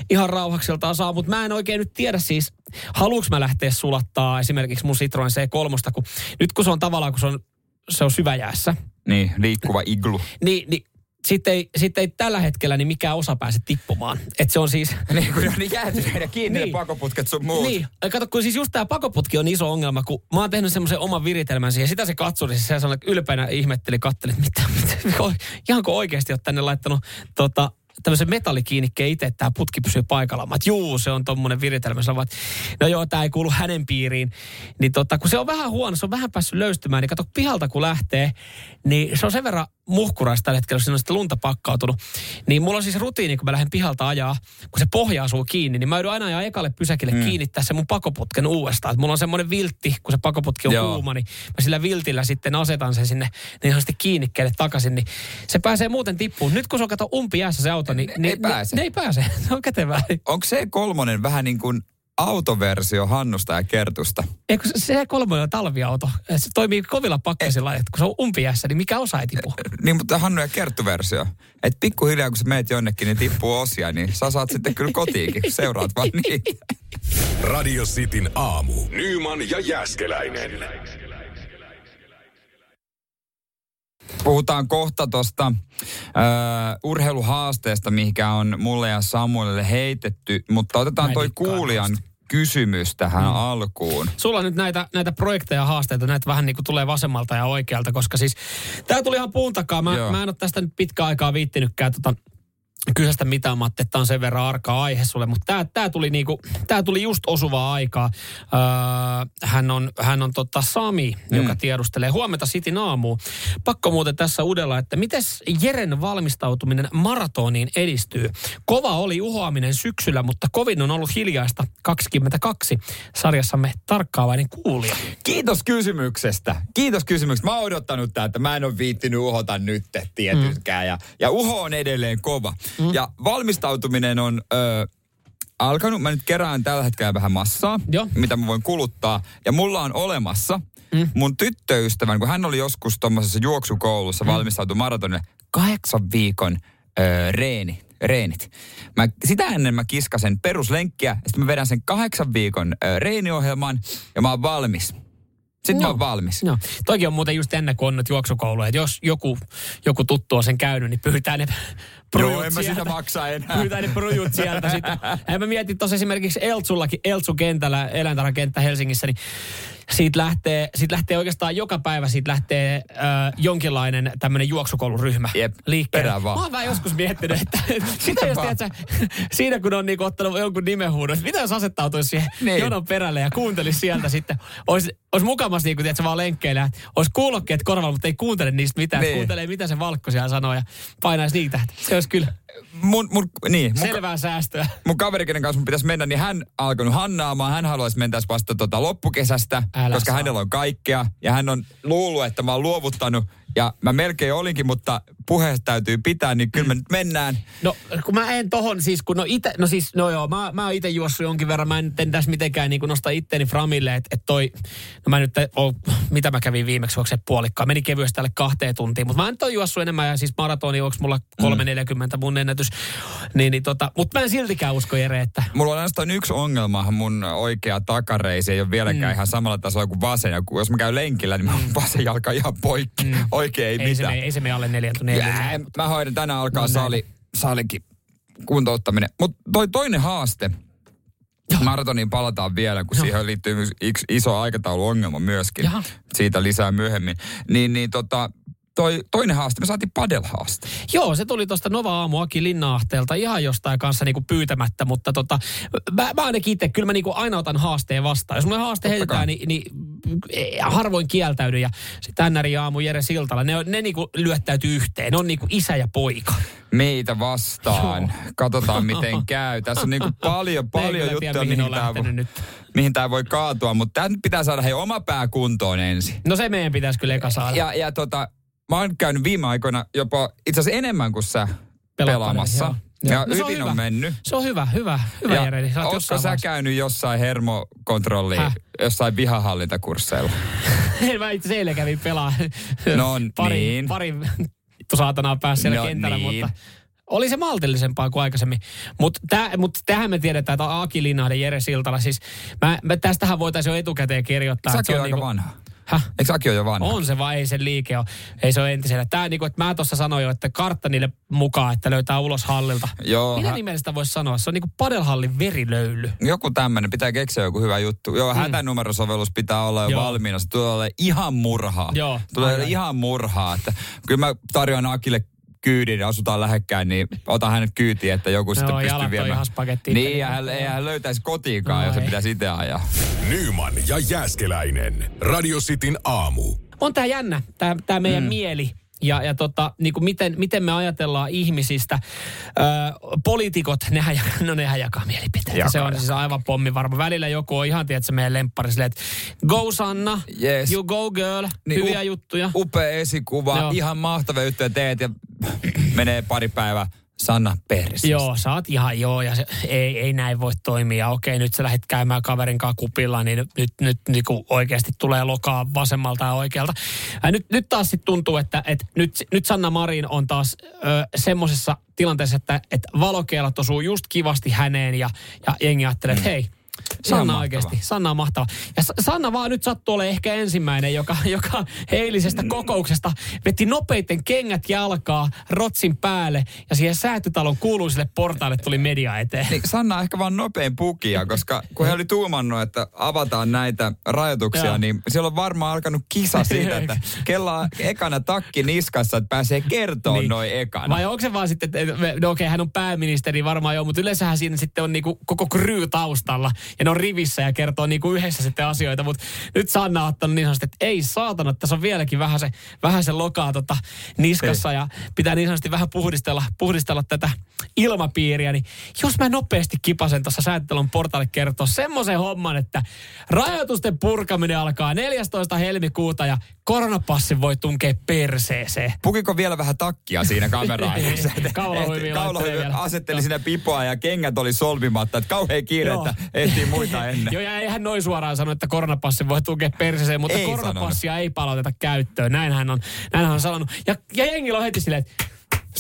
ihan rauhakseltaan saa, mutta mä en oikein nyt tiedä siis, haluuks mä lähteä sulattaa esimerkiksi mun Citroen C3, kun nyt kun se on tavallaan, kun se on, se on syväjäässä, Niin, liikkuva iglu. niin, niin sitten ei, sit ei tällä hetkellä niin mikään osa pääse tippumaan. Että se on siis... niin, kun on niin jäätyneenä kiinni Niin. pakoputket sun muut. Niin, kato, kun siis just tämä pakoputki on iso ongelma, kun mä oon tehnyt semmoisen oman viritelmän siihen. Sitä se katsoi, siis se ylpeänä ihmetteli, katteli, että mitä, mitä, ihanko oikeasti oot tänne laittanut tota, tämmöisen metallikiinnikkeen itse, että tämä putki pysyy paikallaan. Mä, juu, se on tommonen viritelmä. Sä että no joo, tämä ei kuulu hänen piiriin. Niin tota, kun se on vähän huono, se on vähän päässyt löystymään, niin kato pihalta kun lähtee, niin se on sen verran muhkuraista tällä hetkellä, jos siinä on sitä lunta pakkautunut. Niin mulla on siis rutiini, kun mä lähden pihalta ajaa, kun se pohja asuu kiinni, niin mä joudun aina ajaa ekalle pysäkille mm. kiinnittää se mun pakoputken uudestaan. Et mulla on semmoinen viltti, kun se pakoputki on Joo. kuuma, niin mä sillä viltillä sitten asetan sen sinne niin ihan kiinnikkeelle takaisin, niin se pääsee muuten tippuun. Nyt kun se on kato umpi jäässä se auto, niin Ei niin, pääse. Ne, ne ei pääse. Se on kätevää. Onko se kolmonen vähän niin kuin autoversio Hannusta ja Kertusta? Eikö se- se kolme on talviauto? Se toimii kovilla pakkasilla, että kun se on umpijässä, niin mikä osa ei tipu? Niin, mutta Hannu ja Kerttu-versio. Että pikkuhiljaa, kun sä meet jonnekin, niin tippuu osia, niin sä saat sitten kyllä kotiinkin. Seuraat vaan niitä. Radio Cityn aamu. Nyman ja Jääskeläinen. Puhutaan kohta tuosta urheiluhaasteesta, mikä on mulle ja Samuelille heitetty, mutta otetaan Mä toi kuulijan. Kysymys tähän mm. alkuun. Sulla nyt näitä, näitä projekteja ja haasteita, näitä vähän niin kuin tulee vasemmalta ja oikealta, koska siis tämä tuli ihan puun takaa. Mä, Joo. mä en ole tästä nyt pitkä aikaa viittinytkään tota, kyseistä mitään, ajattelin, että on sen verran arka aihe sulle, mutta tämä, tämä, tuli, niinku, tämä tuli just osuvaa aikaa. Öö, hän on, hän on tota Sami, mm. joka tiedustelee huomenta Sitin aamuun. Pakko muuten tässä udella, että miten Jeren valmistautuminen maratoniin edistyy? Kova oli uhoaminen syksyllä, mutta kovin on ollut hiljaista 22. Sarjassamme tarkkaavainen kuulija. Kiitos kysymyksestä. Kiitos kysymyksestä. Mä oon odottanut tää, että mä en ole viittinyt uhota nyt tietyskään. Mm. Ja, ja uho on edelleen kova. Mm. Ja valmistautuminen on ö, alkanut. Mä nyt kerään tällä hetkellä vähän massaa, Joo. mitä mä voin kuluttaa. Ja mulla on olemassa mm. mun tyttöystävän, kun hän oli joskus tuommoisessa juoksukoulussa mm. valmistautu maratonille, kahdeksan viikon ö, reeni reenit. Mä, sitä ennen mä kiskasen peruslenkkiä, ja sitten mä vedän sen kahdeksan viikon ö, reeniohjelman, ja mä oon valmis. Sitten no. mä oon valmis. No, toki on muuten just ennen kuin on nyt juoksukoulu, että jos joku, joku tuttu on sen käynyt, niin pyytää ne projut Joo, en mä sitä maksa enää. Pyytää ne projut sieltä sitten. Ja mä mietin tuossa esimerkiksi Eltsullakin, Eltsu-kentällä, eläintarhakenttä Helsingissä, niin siitä lähtee, siitä lähtee oikeastaan joka päivä siitä lähtee äh, jonkinlainen tämmöinen juoksukouluryhmä Jep, liikkeelle. perään vaan. Mä oon vähän joskus miettinyt, että mitä jos vaan. tiedät, sä, siinä kun on niinku ottanut jonkun nimenhuudon, että mitä jos asettautuisi siihen Niin. jonon perälle ja kuuntelisi sieltä sitten. Olisi, olisi mukamas niin kuin tiedät, vaan lenkkeillä. Olisi kuulokkeet korvalla, mutta ei kuuntele niistä mitään. Niin. Niin. Kuuntelee, mitä se valkko siellä sanoo ja painaisi niitä. Se olisi kyllä Mun, mun, niin, mun, selvää säästöä. mun kaveri, kenen kanssa mun pitäisi mennä, niin hän alkanut hannaamaan. Hän haluaisi mennä vasta tota loppukesästä, Älä koska saa. hänellä on kaikkea. Ja hän on luullut, että mä oon luovuttanut. Ja mä melkein olinkin, mutta puheesta täytyy pitää, niin kyllä me nyt mennään. No kun mä en tohon, siis kun no ite, no siis, no joo, mä, mä oon ite juossut jonkin verran, mä en, en tässä mitenkään niin nosta itteni framille, että et toi, no mä nyt, oon, mitä mä kävin viimeksi, onko se puolikkaan, meni kevyesti tälle kahteen tuntiin, mutta mä en toi juossut enemmän ja siis maratoni, onko mulla 3.40 mun ennätys, niin, niin tota, mutta mä en siltikään usko Jere, että Mulla on ainoastaan yksi ongelma, mun oikea takareisi ei ole vieläkään mm. ihan samalla tasolla kuin vasen. Ja kun- jos mä käyn lenkillä, niin mun vasen jalka ihan poikki. Mm. Oikein ei, ei se, mitään. mene, ei se mene alle neljän tunnin. Mä hoidan tänään alkaa No näin. sali, salikin kuntouttaminen. Mutta toi toinen haaste, maratoniin palataan vielä, kun Joo. siihen liittyy yksi iso aikatauluongelma myöskin. Jaha. Siitä lisää myöhemmin. Niin, niin tota, toi toinen haaste, me saatiin padelhaaste. Joo, se tuli tuosta Nova Aamu Aki ihan jostain kanssa niinku pyytämättä, mutta tota, mä, mä ainakin itse, kyllä mä niinku aina otan haasteen vastaan. Jos mulle haaste Totta heitetään, kai. niin, niin eh, harvoin kieltäydy. Ja sitten NRI Aamu Jere Siltala, ne, ne niinku lyöttäytyy yhteen. Ne on niinku isä ja poika. Meitä vastaan. Joo. Katsotaan miten käy. Tässä on niinku paljon, paljon kyllä tiedä, juttuja, mihin mihin tämä nyt. mihin tää voi kaatua. Mutta tämä pitää saada hei oma pää kuntoon ensin. No se meidän pitäisi kyllä eka saada. Ja, ja tota, mä oon käynyt viime aikoina jopa itse asiassa enemmän kuin sä Pelaa pelaamassa. padellia, Ja joo. No on hyvin on, hyvä. mennyt. Se on hyvä, hyvä, hyvä ja Jere. Niin sä oot ootko jossain sä vaiheessa- käynyt jossain hermokontrolli, Häh? jossain vihahallintakursseilla? mä itse eilen kävin pelaa. No pari, niin. Pari saatanaa päässä siellä No kentällä, niin. mutta oli se maltillisempaa kuin aikaisemmin. Mutta tää, mut tähän me tiedetään, että Aki Linnahden Jere Siltala, siis mä, mä tästähän voitaisiin jo etukäteen kirjoittaa. Säkin se on aika niinku- vanha. Häh? Eikö Aki ole jo vanha? On se vai ei sen liike ole. Ei se ole entisellä. Tää niinku, että mä tuossa sanoin jo, että kartta niille mukaan, että löytää ulos hallilta. Joo, Mitä hä- nimellä sitä voisi sanoa? Se on niinku padelhallin verilöyly. Joku tämmöinen, pitää keksiä joku hyvä juttu. Joo, mm. hätänumerosovellus pitää olla jo Joo. valmiina. Se tulee ihan murhaa. Joo, Tulee aivan. ihan murhaa. Että kyllä mä tarjoan Akille kyydin ja asutaan lähekkäin, niin otan hänet kyytiin, että joku sitten Joo, jalat pystyy viemään. Niin, ja hän, ei hän löytäisi kotiinkaan, No jos se ei. pitäisi itse ajaa. Nyman ja Jääskeläinen. Radio Cityn aamu. on tämä jännä, tämä tää meidän mm. mieli. Ja, ja tota, niin kuin miten, miten me ajatellaan ihmisistä. Öö, poliitikot, nehän, no nehän jakaa mielipiteitä. Jakaa, se on jakaa. siis aivan pommi varma. Välillä joku on ihan, tiedätkö, meidän lemppari silleen, että go Sanna, Yes. you go girl, Niin, hyviä up- juttuja. Upea esikuva, Joo. ihan mahtavia juttuja teet ja menee pari päivää Sanna Persi. Joo, sä oot ihan joo, ja se, ei, ei näin voi toimia. Okei, nyt sä lähdet käymään kaverin kanssa kupilla, niin nyt, nyt, niin kuin oikeasti tulee lokaa vasemmalta ja oikealta. Ja nyt, nyt taas sit tuntuu, että, että nyt, nyt Sanna Marin on taas semmoisessa tilanteessa, että, että valokeilat osuu just kivasti häneen, ja, ja jengi ajattelee, että hei, Sanna oikeasti. Sanna on mahtava. Ja Sa- Sanna vaan nyt sattuu olemaan ehkä ensimmäinen, joka, joka eilisestä kokouksesta veti nopeiten kengät jalkaa, rotsin päälle ja siihen säätytalon kuuluisille portaille tuli media eteen. Niin Sanna on ehkä vaan nopein pukia, koska kun he oli tuumannut, että avataan näitä rajoituksia, Joo. niin siellä on varmaan alkanut kisa siitä, että kello on ekana takki niskassa, että pääsee kertoa niin. noin ekana. Vai onko se vaan sitten, että no okei, hän on pääministeri varmaan joo, mutta yleensähän siinä sitten on niinku koko kryy taustalla ja ne on rivissä ja kertoo niinku yhdessä sitten asioita, mutta nyt Sanna on ottanut niin sanotusti, että ei saatana, tässä on vieläkin vähän se, vähän se lokaa tota niskassa ja pitää niin sanotusti vähän puhdistella, puhdistella tätä ilmapiiriä, niin jos mä nopeasti kipasen tuossa säätelön portaalle kertoa semmoisen homman, että rajoitusten purkaminen alkaa 14. helmikuuta ja koronapassin voi tunkea perseeseen. Pukiko vielä vähän takkia siinä kameraan? Laittelee vielä. asetteli siinä pipoa ja kengät oli solmimatta. Että kauhean kiire, Joo. Ehtii muita ennen. Joo, ja eihän noin suoraan sano, että koronapassi voi tukea perseeseen, mutta Ei koronapassia ei palauteta käyttöön. Näin hän on, näin hän on sanonut. Ja, ja jengillä on heti silleen, että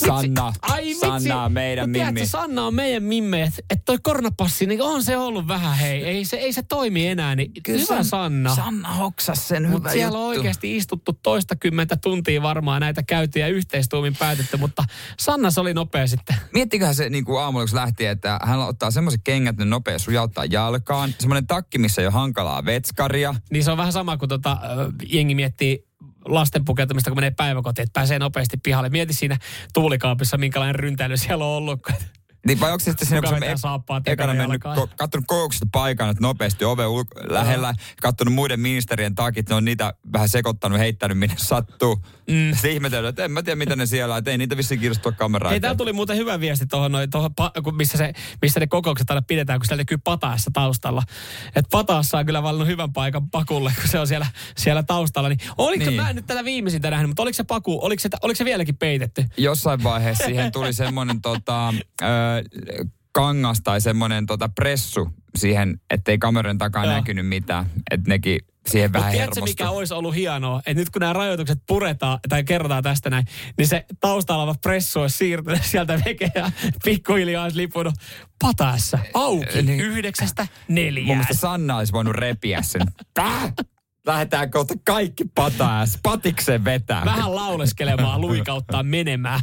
Sanna, Ai vitsi. Sanna on meidän Mut tiedätkö, mimmi. Sanna on meidän mimme, että et toi koronapassi, niin on se ollut vähän hei. Ei se, ei se toimi enää, niin hyvä Sanna. Sanna hoksas sen Mutta hyvä siellä juttu. on oikeasti istuttu toista kymmentä tuntia varmaan näitä käytyjä yhteistuumin päätetty, mutta Sanna se oli nopea sitten. Miettiköhän se niin kuin aamulla, kun lähti, että hän ottaa semmoiset kengät, ne nopea sujauttaa jalkaan. Semmoinen takki, missä ei ole hankalaa vetskaria. Niin se on vähän sama kuin tota, jengi miettii lasten pukeutumista, kun menee päiväkotiin, että pääsee nopeasti pihalle. Mieti siinä tuulikaapissa, minkälainen ryntäily siellä on ollut. Niin vai onko se sitten siinä, kun ek- ekana ekana mennyt, ko- kattonut kokouksesta paikan, että nopeasti ove ulko- lähellä, kattonut muiden ministerien takit, ne on niitä vähän sekoittanut, heittänyt minne sattuu. Mm. Sitten ihmetellyt, että en mä tiedä mitä ne siellä on, että ei niitä vissiin kiinnostua kameraa. Ei, täällä tuli muuten hyvä viesti tuohon, noin, tuohon pa- missä, se, missä ne kokoukset aina pidetään, kun siellä näkyy Pataassa taustalla. Että Pataassa on kyllä valinnut hyvän paikan pakulle, kun se on siellä, siellä taustalla. Niin, oliko Niin. mä nyt tätä viimeisintä nähnyt, mutta oliko se paku, oliko se, oliko se vieläkin peitetty? Jossain vaiheessa siihen tuli semmoinen tota, kangas tai semmoinen tota pressu siihen, ettei kameran takaa Joo. näkynyt mitään. Että nekin siihen vähän Mutta tiedätkö, mikä olisi ollut hienoa? Että nyt kun nämä rajoitukset puretaan tai kerrotaan tästä näin, niin se taustalla oleva pressu olisi siirtynyt sieltä veke ja pikkuhiljaa olisi lipunut pataessa auki Niin. yhdeksästä Mun neljään. mielestä Sanna olisi voinut repiä sen. Tää! Lähdetään kohta kaikki pataas, patikseen vetää. Vähän lauleskelemaan, luikauttaa menemään.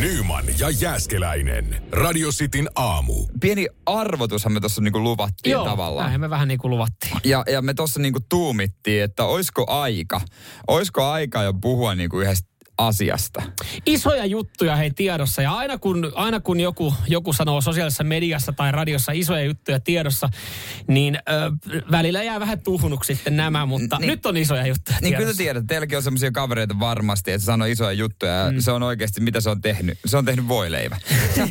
Nyman ja Jääskeläinen. Radio Cityn aamu. Pieni arvotushan me tuossa niinku luvattiin tavallaan. näin me vähän niin kuin luvattiin. Ja, ja me tuossa niinku tuumittiin, että oisko aika, oisko aika jo puhua niinku yhdestä asiasta. Isoja juttuja hei tiedossa ja aina kun, aina kun joku, joku sanoo sosiaalisessa mediassa tai radiossa isoja juttuja tiedossa, niin ö, välillä jää vähän tuhnuksi sitten nämä, mutta Niin. nyt on isoja juttuja Niin kyllä tiedossa. tiedät, teilläkin on semmoisia kavereita varmasti, että se sanoo isoja juttuja ja se on oikeasti, mitä se on tehnyt. Se on tehnyt voileivä. Se on,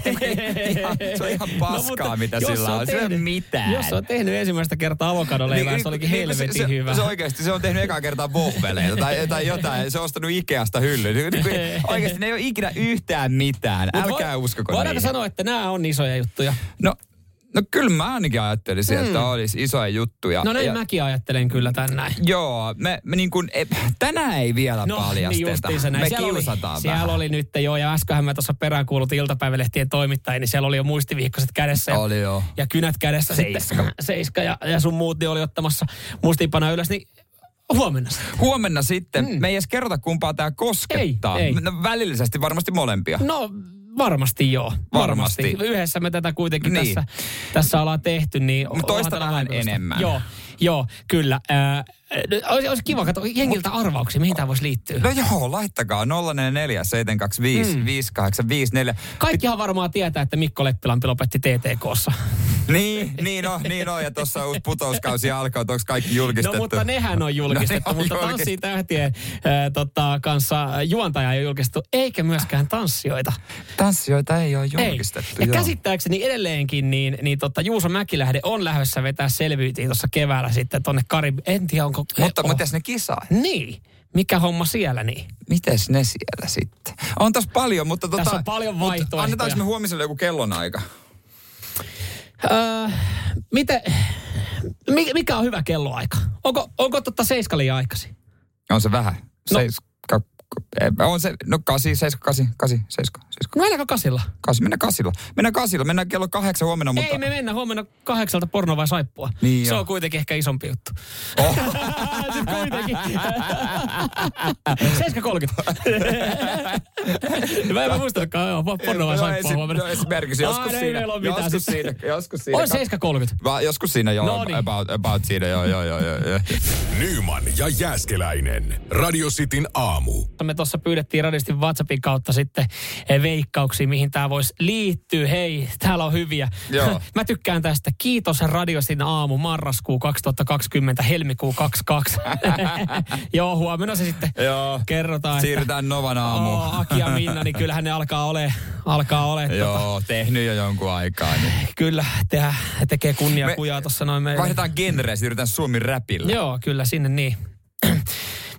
ihan, se on ihan paskaa, No, mutta mitä sillä on. Se ei ole mitään. Jos on tehnyt ensimmäistä kertaa avokadoleivää, Niin, se olikin niin, helvetin se, hyvä. Se, se oikeasti, se on tehnyt ekaa kertaa vohveleita tai, tai jotain. Se on ostanut Ikeasta hyllyyn. Niin, niin, Oikeasti ne ei ole ikinä yhtään mitään. Mut Älkää voi- uskoko Voidaanko niihin. sanoa, että nämä on isoja juttuja? No, no kyllä mä ainakin ajattelisin, mm. että olisi isoja juttuja. No näin Ja- mäkin ajattelen kyllä tän näin. Joo, me, me niin kuin, e, tänään ei vielä No, paljasteta. niin näin. Me siellä kiusataan oli, vähän. Siellä oli nyt jo, ja äskenhän mä tuossa peräänkuulutin iltapäivälehtien toimittajia, niin siellä oli jo muistiviikkoiset kädessä. ja- Oli joo. Ja kynät kädessä Seiska. sitten. Seiska ja, ja sun muut niin oli ottamassa muistiinpanoja ylös, niin huomenna sitten. Huomenna sitten, mm. me ei edes kerrota kumpaa tämä koskettaa. Ei, ei. No, välillisesti varmasti molempia. No varmasti joo. Varmasti. Varmasti. Yhdessä me tätä kuitenkin Niin. tässä, tässä ollaan tehty. Niin Mut toista vähän vaikutusta. enemmän. Joo, joo kyllä. Äh, olisi, olisi kiva katsoa jengiltä arvauksia, mihin tämä voisi liittyä. No joo, laittakaa 044 725 Mm. 5854. Kaikkihan varmaan tietää, että Mikko Leppilampi lopetti TTKssa. Niin, niin on, niin on. Ja tuossa uusi putouskausi alkaa, onko kaikki julkistettu? No mutta nehän on julkistettu, No, ne on mutta julkistettu. Tanssii tähtien äh, tota, kanssa juontaja ei ole julkistettu, eikä myöskään tanssijoita. Tanssijoita ei ole julkistettu, Ei. Ja joo. käsittääkseni edelleenkin, niin, niin tota, Juuso Mäkilähde on lähdössä vetää selvyytiin tuossa keväällä sitten tonne Karib... En tiedä, onko... Mutta oh. mitäs ne kisaa? Niin. Mikä homma siellä niin? Mites ne siellä sitten? On tässä paljon, mutta tota, Tässä on paljon vaihtoehtoja. Annetaanko me huomiselle joku kellonaika? Öö, miten... mi- Mikä on hyvä kelloaika? Onko, onko totta seiska liian aikaisin? On se vähän. No. Seiska On se, no kasi, seiska, kasi, kasi, seiska, No mennäänkö kasilla? Kasi, mennään kasilla. Mennään kasilla. Mennään kello kahdeksan huomenna, mutta... Ei me mennä huomenna kahdeksalta porno vai saippua. Niin se on kuitenkin ehkä isompi juttu. Oh. Sitten kuitenkin. 7.30. mä en mä muistanutkaan, joo, porno vai No, saippua esi- huomenna. No esimerkiksi Aa, joskus ei siinä. mitään Joskus siinä, joskus siinä. On 7.30. Va, joskus siinä joo, No niin. about, about siinä, joo, joo, joo, joo. joo. Nyman ja Jääskeläinen. Radio Cityn aamu. Me tuossa pyydettiin radistin WhatsAppin kautta sitten eh, veikkauksia, mihin tämä voisi liittyä. Hei, täällä on hyviä. Joo. Mä tykkään tästä. Kiitos Radiosin aamu, marraskuu 2020, helmikuu 22. Joo, huomenna se sitten Joo. kerrotaan. että- Siirrytään Novan aamuun. Oo, Aki ja Minna, niin kyllähän ne alkaa ole, alkaa ole. Tota, Joo, tehnyt jo jonkun aikaa. Niin. kyllä, tehdä, tekee kunnia Me- kujaa tuossa noin meille. Vaihdetaan genreä, siirrytään Suomi räpillä. Joo, kyllä sinne niin.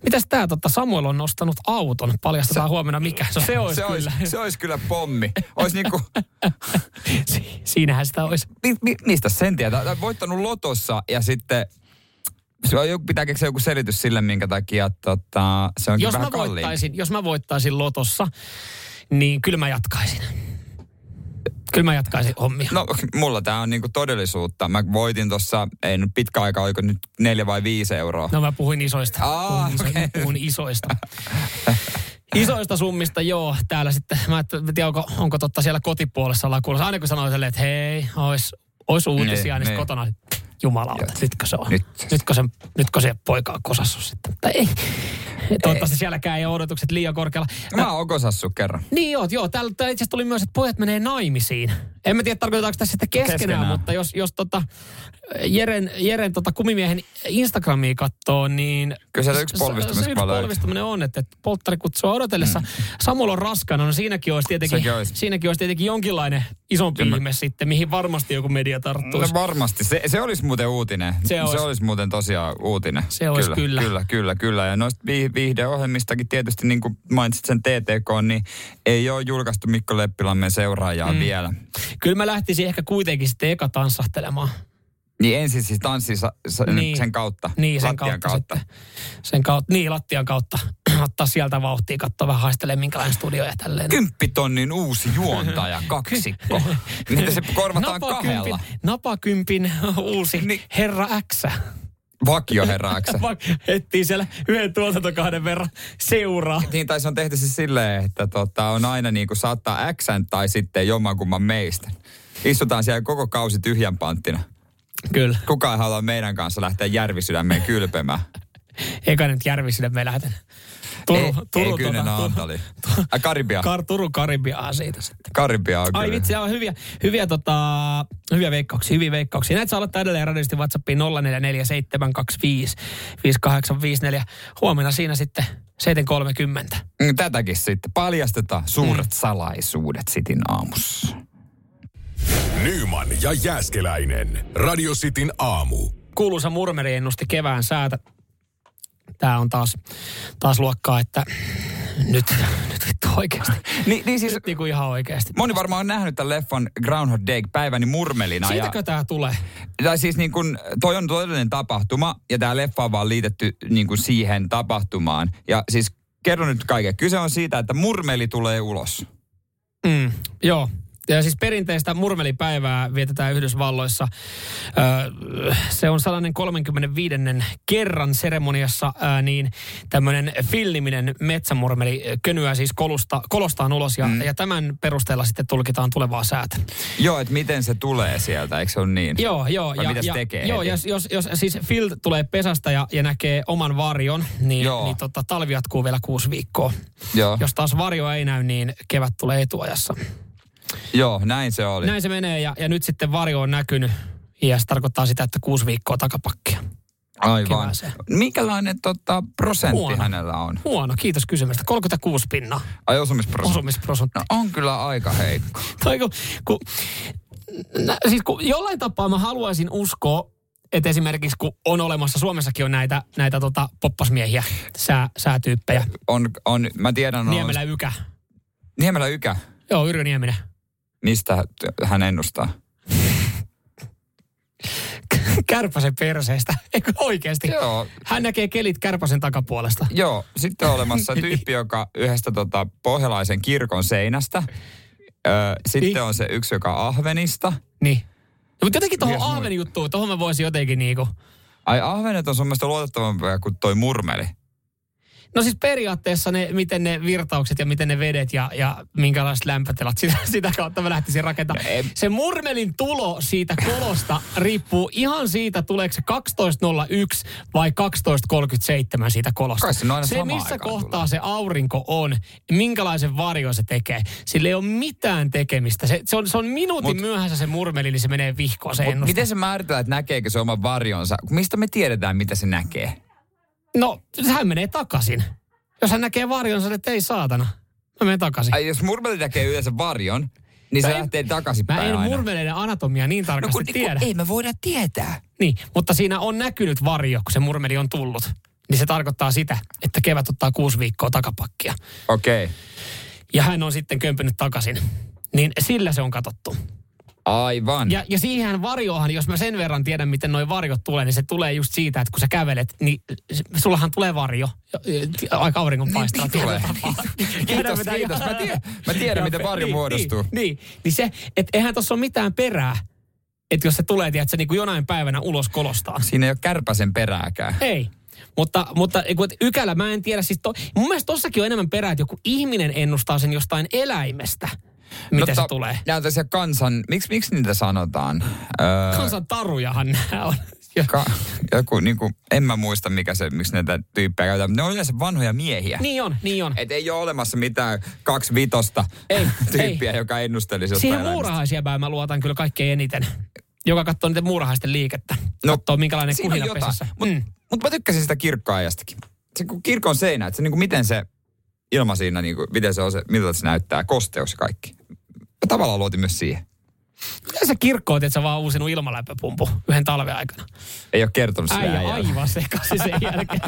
Mitäs tää tota, Samuel on nostanut auton? Paljastetaan huomenna mikä. No, se olisi se kyllä. Olisi, se olisi kyllä pommi. Olisi niinku, Si- Siinähän sitä olisi. mi, mi, mistä sen tietää? Voittanut lotossa ja sitten se on pitää keksiä joku selitys sille, minkä takia tota, se onkin Jos vähän mä, voittaisin, jos mä voittaisin lotossa, niin kyllä mä jatkaisin. Kyllä mä jatkaisin hommia. No mulla tää on niinku todellisuutta. Mä voitin tossa, ei nyt pitkä aika, oliko nyt neljä vai viisi euroa. No mä puhuin isoista. Aa, puhun, iso, okei. mä puhun isoista. Isoista summista, joo, täällä sitten, mä en tiedä, onko, onko totta siellä kotipuolessa ollaan kuulossa. Aina kun sanoo silleen, että hei, ois, ois uutisia, niin, Niin, niin kotona, jumalauta, nytkö se on? Nyt. Nytkö se, nytkö se poika on kosassu sitten? Tai ei. Toivottavasti sielläkään ei ole odotukset liian korkealla. Mä oon okosassu kerran. Niin joo, joo. Täällä täällä itse asiassa tuli myös, että pojat menee naimisiin. En mä tiedä, tarkoitetaanko tässä sitten keskenään, Keskenään. mutta jos, jos tota, Jeren, Jeren tota kumimiehen Instagramia katsoo, niin... Kyllä siellä yksi s- s- polvistumiskuva Yksi polvistuminen on, että että polttari kutsua odotellessa. Mm. Samuel on raskana, no siinäkin olisi tietenkin, Sekin olisi. siinäkin olisi tietenkin jonkinlainen isompi Kyllä. ihme sitten, mihin varmasti joku media No tarttuisi. varmasti. Se, se olisi muuten uutinen. Se olisi. se olisi muuten tosiaan uutinen. Se olisi kyllä. Kyllä, kyllä, kyllä. Ja noista vi- viihdeohjelmistakin tietysti, niin kuin mainitsit sen TTK, niin ei ole julkaistu Mikko Leppilammen seuraajaa mm. vielä. Kyllä mä lähtisin ehkä kuitenkin sitten eka tanssahtelemaan. Niin ensin siis tanssi sa, sa, Niin. sen kautta. Niin, sen lattian kautta, kautta. sitten. Sen kautta, niin, lattian kautta. Ottaa sieltä vauhtia, katsoa vähän haistelee minkälainen studio ja tälleen. Kymppitonnin uusi juontaja, kaksikko. Miten se korvataan kahdella? napakympin uusi Niin. Herra X. Vakioherraaksi. Vaikka etsii siellä yhden tuotantokahden verran seuraa. Niin, tai se on tehty siis silleen, että tota, on aina niin kuin saattaa X tai sitten jommankumman meistä. Istutaan siellä koko kausi tyhjän panttina. Kyllä. Kukaan ei halua meidän kanssa lähteä järvisydämeen kylpemään. Eikä nyt Järvisille me lähden. Turu, ei, Turu, ei Turu, Antali. Äh, Karibia. Kar, Turun Karibiaa siitä sitten. Karibia on Ai kyllä. vitsi, on hyviä, hyviä, tota, hyviä veikkauksia, hyviä veikkauksia. Näitä saa aloittaa edelleen radiosti WhatsAppiin 0447255854. Huomenna siinä sitten 7.30. Mm, Tätäkin sitten. Paljastetaan suuret Mm. salaisuudet sitin aamussa. Nyman ja Jääskeläinen. Radio Cityn aamu. Kuuluisa murmeri ennusti kevään säätä. Tämä on taas, taas luokkaa, että nyt, nyt vittu oikeasti. Ni, niin siis Nyt niinku ihan oikeasti. moni varmaan on nähnyt tämän leffan Groundhog Day päiväni murmelina. Siitäkö ja, tämä tulee? tai siis niin kun, toi on todellinen tapahtuma ja tämä leffa on vaan liitetty niin kun siihen tapahtumaan. Ja siis kerro nyt kaiken. Kyse on siitä, että murmeli tulee ulos. Mm, joo. Ja siis perinteistä murmelipäivää vietetään Yhdysvalloissa. Se on sellainen 35. kerran seremoniassa, niin tämmöinen filminen metsämurmeli könyää siis kolusta, kolostaan ulos ja, mm. ja tämän perusteella sitten tulkitaan tulevaa säätä. Joo, että miten se tulee sieltä, eikö se ole niin? Joo, joo. Vai ja, mitä se ja, tekee Joo, heti? jos, jos, jos siis Phil tulee pesästä ja, ja näkee oman varjon, niin, Joo. niin tota, talvi jatkuu vielä kuusi viikkoa. Joo. Jos taas varjo ei näy, niin kevät tulee etuajassa. Joo, näin se oli. Näin se menee ja, ja nyt sitten varjo on näkynyt. Ja se tarkoittaa sitä, että kuusi viikkoa takapakkia. Aivan. kevääseen. Minkälainen tota, prosentti Huono. hänellä on? Huono, kiitos kysymästä. 36 pinnaa Ai osumisprosentti. osumisprosentti. No on kyllä aika heikko. Toi kun, kun, nä, siis kun jollain tapaa mä haluaisin uskoa, että esimerkiksi kun on olemassa, Suomessakin on näitä, näitä tota, poppasmiehiä, sää, säätyyppejä. On, on, mä tiedän, on Niemelä Ykä. Niemelä Ykä. Joo, Yrjö Nieminen. Mistä hän ennustaa? Kärpäsen perseestä. Eikö oikeasti? Joo. Hän näkee kelit Kärpäsen takapuolesta. Joo, sitten on olemassa tyyppi, joka yhdestä tota, pohjalaisen kirkon seinästä. Ö, sitten Niin. on se yksi, joka Ahvenista. Niin. No, mutta jotenkin tuohon Ahven juttuun, tuohon mä voisin jotenkin niinku... Ai Ahvenet on sun mielestä luotettavampia kuin toi murmeli. No siis periaatteessa ne, miten ne virtaukset ja miten ne vedet ja, ja minkälaiset lämpötilat, sitä, sitä kautta mä lähtisin rakentamaan. No. Se murmelin tulo siitä kolosta riippuu ihan siitä, tuleeko se 12.01 vai 12.37 siitä kolosta. Se se missä kohtaa tulee. se aurinko on, minkälaisen varjo se tekee, sillä ei ole mitään tekemistä. Se, se, on, se on minuutin Mut- myöhässä se murmeli, niin se menee vihkoon se Mut ennuste. miten se määritellään, että näkeekö se oman varjonsa? Mistä me tiedetään, mitä se näkee? No, hän menee takaisin. Jos hän näkee varjonsa, että ei saatana. Mä menen takaisin. Ai, jos murmeli näkee yleensä varjon, niin se lähtee takaisinpäin Mä en aina. murmeleiden anatomia niin no tarkasti kun, tiedä. kun ei me voida tietää. Niin, mutta siinä on näkynyt varjo, kun se murmeli on tullut. Niin se tarkoittaa sitä, että kevät ottaa kuusi viikkoa takapakkia. Okei. Okay. Ja hän on sitten kömpynyt takaisin. Niin sillä se on katsottu. Aivan. Ja, ja siihen varjohan, jos mä sen verran tiedän, miten noi varjot tulee, niin se tulee just siitä, että kun sä kävelet, niin sullahan tulee varjo. Aika auringonpaistava. Niin, niin tulee. Kiitos, kiitos. Mä tiedän- mä tiedän, miten varjo niin, muodostuu. Niin, niin, niin se, että eihän tuossa ole mitään perää, että jos se tulee, tiedätkö, niin kuin jonain päivänä ulos kolostaan. Siinä ei ole kärpäsen perääkään. Ei. Mutta, mutta ykälä mä en tiedä, siis to, mun mielestä tossakin on enemmän perää, että joku ihminen ennustaa sen jostain eläimestä, miten se tulee. Nämä on tässä kansan, miksi, miksi niitä sanotaan? Öö, Kansan tarujahan nämä on. Ka, joku, niin kuin, en mä muista mikä se, miksi näitä tyyppejä käytetään. Ne on yleensä vanhoja miehiä. Niin on, niin on. Et ei ole olemassa mitään kaksi vitosta Ei, tyyppiä, joka ennustelisi jostain Siihen muurahaisjäbään mä luotan kyllä kaikkein eniten. Joka katsoo niiden muurahaisten liikettä. No, katsoo minkälainen kuhina jotain. pesässä. Mutta Mm. mut mä tykkäsin sitä kirkkoajastakin. Se kun kirkon seinä, että se niin kuin miten se ilma siinä, niin kuin, miten se on se, miltä se näyttää, kosteus ja kaikki. Mä tavallaan luotin myös siihen. Miten sä kirkko oot, että sä vaan uusinut ilmalämpöpumpu yhden talven aikana? Ei ole kertonut sitä Äijä aivan sekaisin sen jälkeen.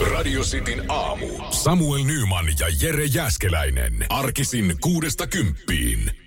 Radio Cityn aamu. Samuel Nyman ja Jere Jäskeläinen. Arkisin kuudesta kymppiin.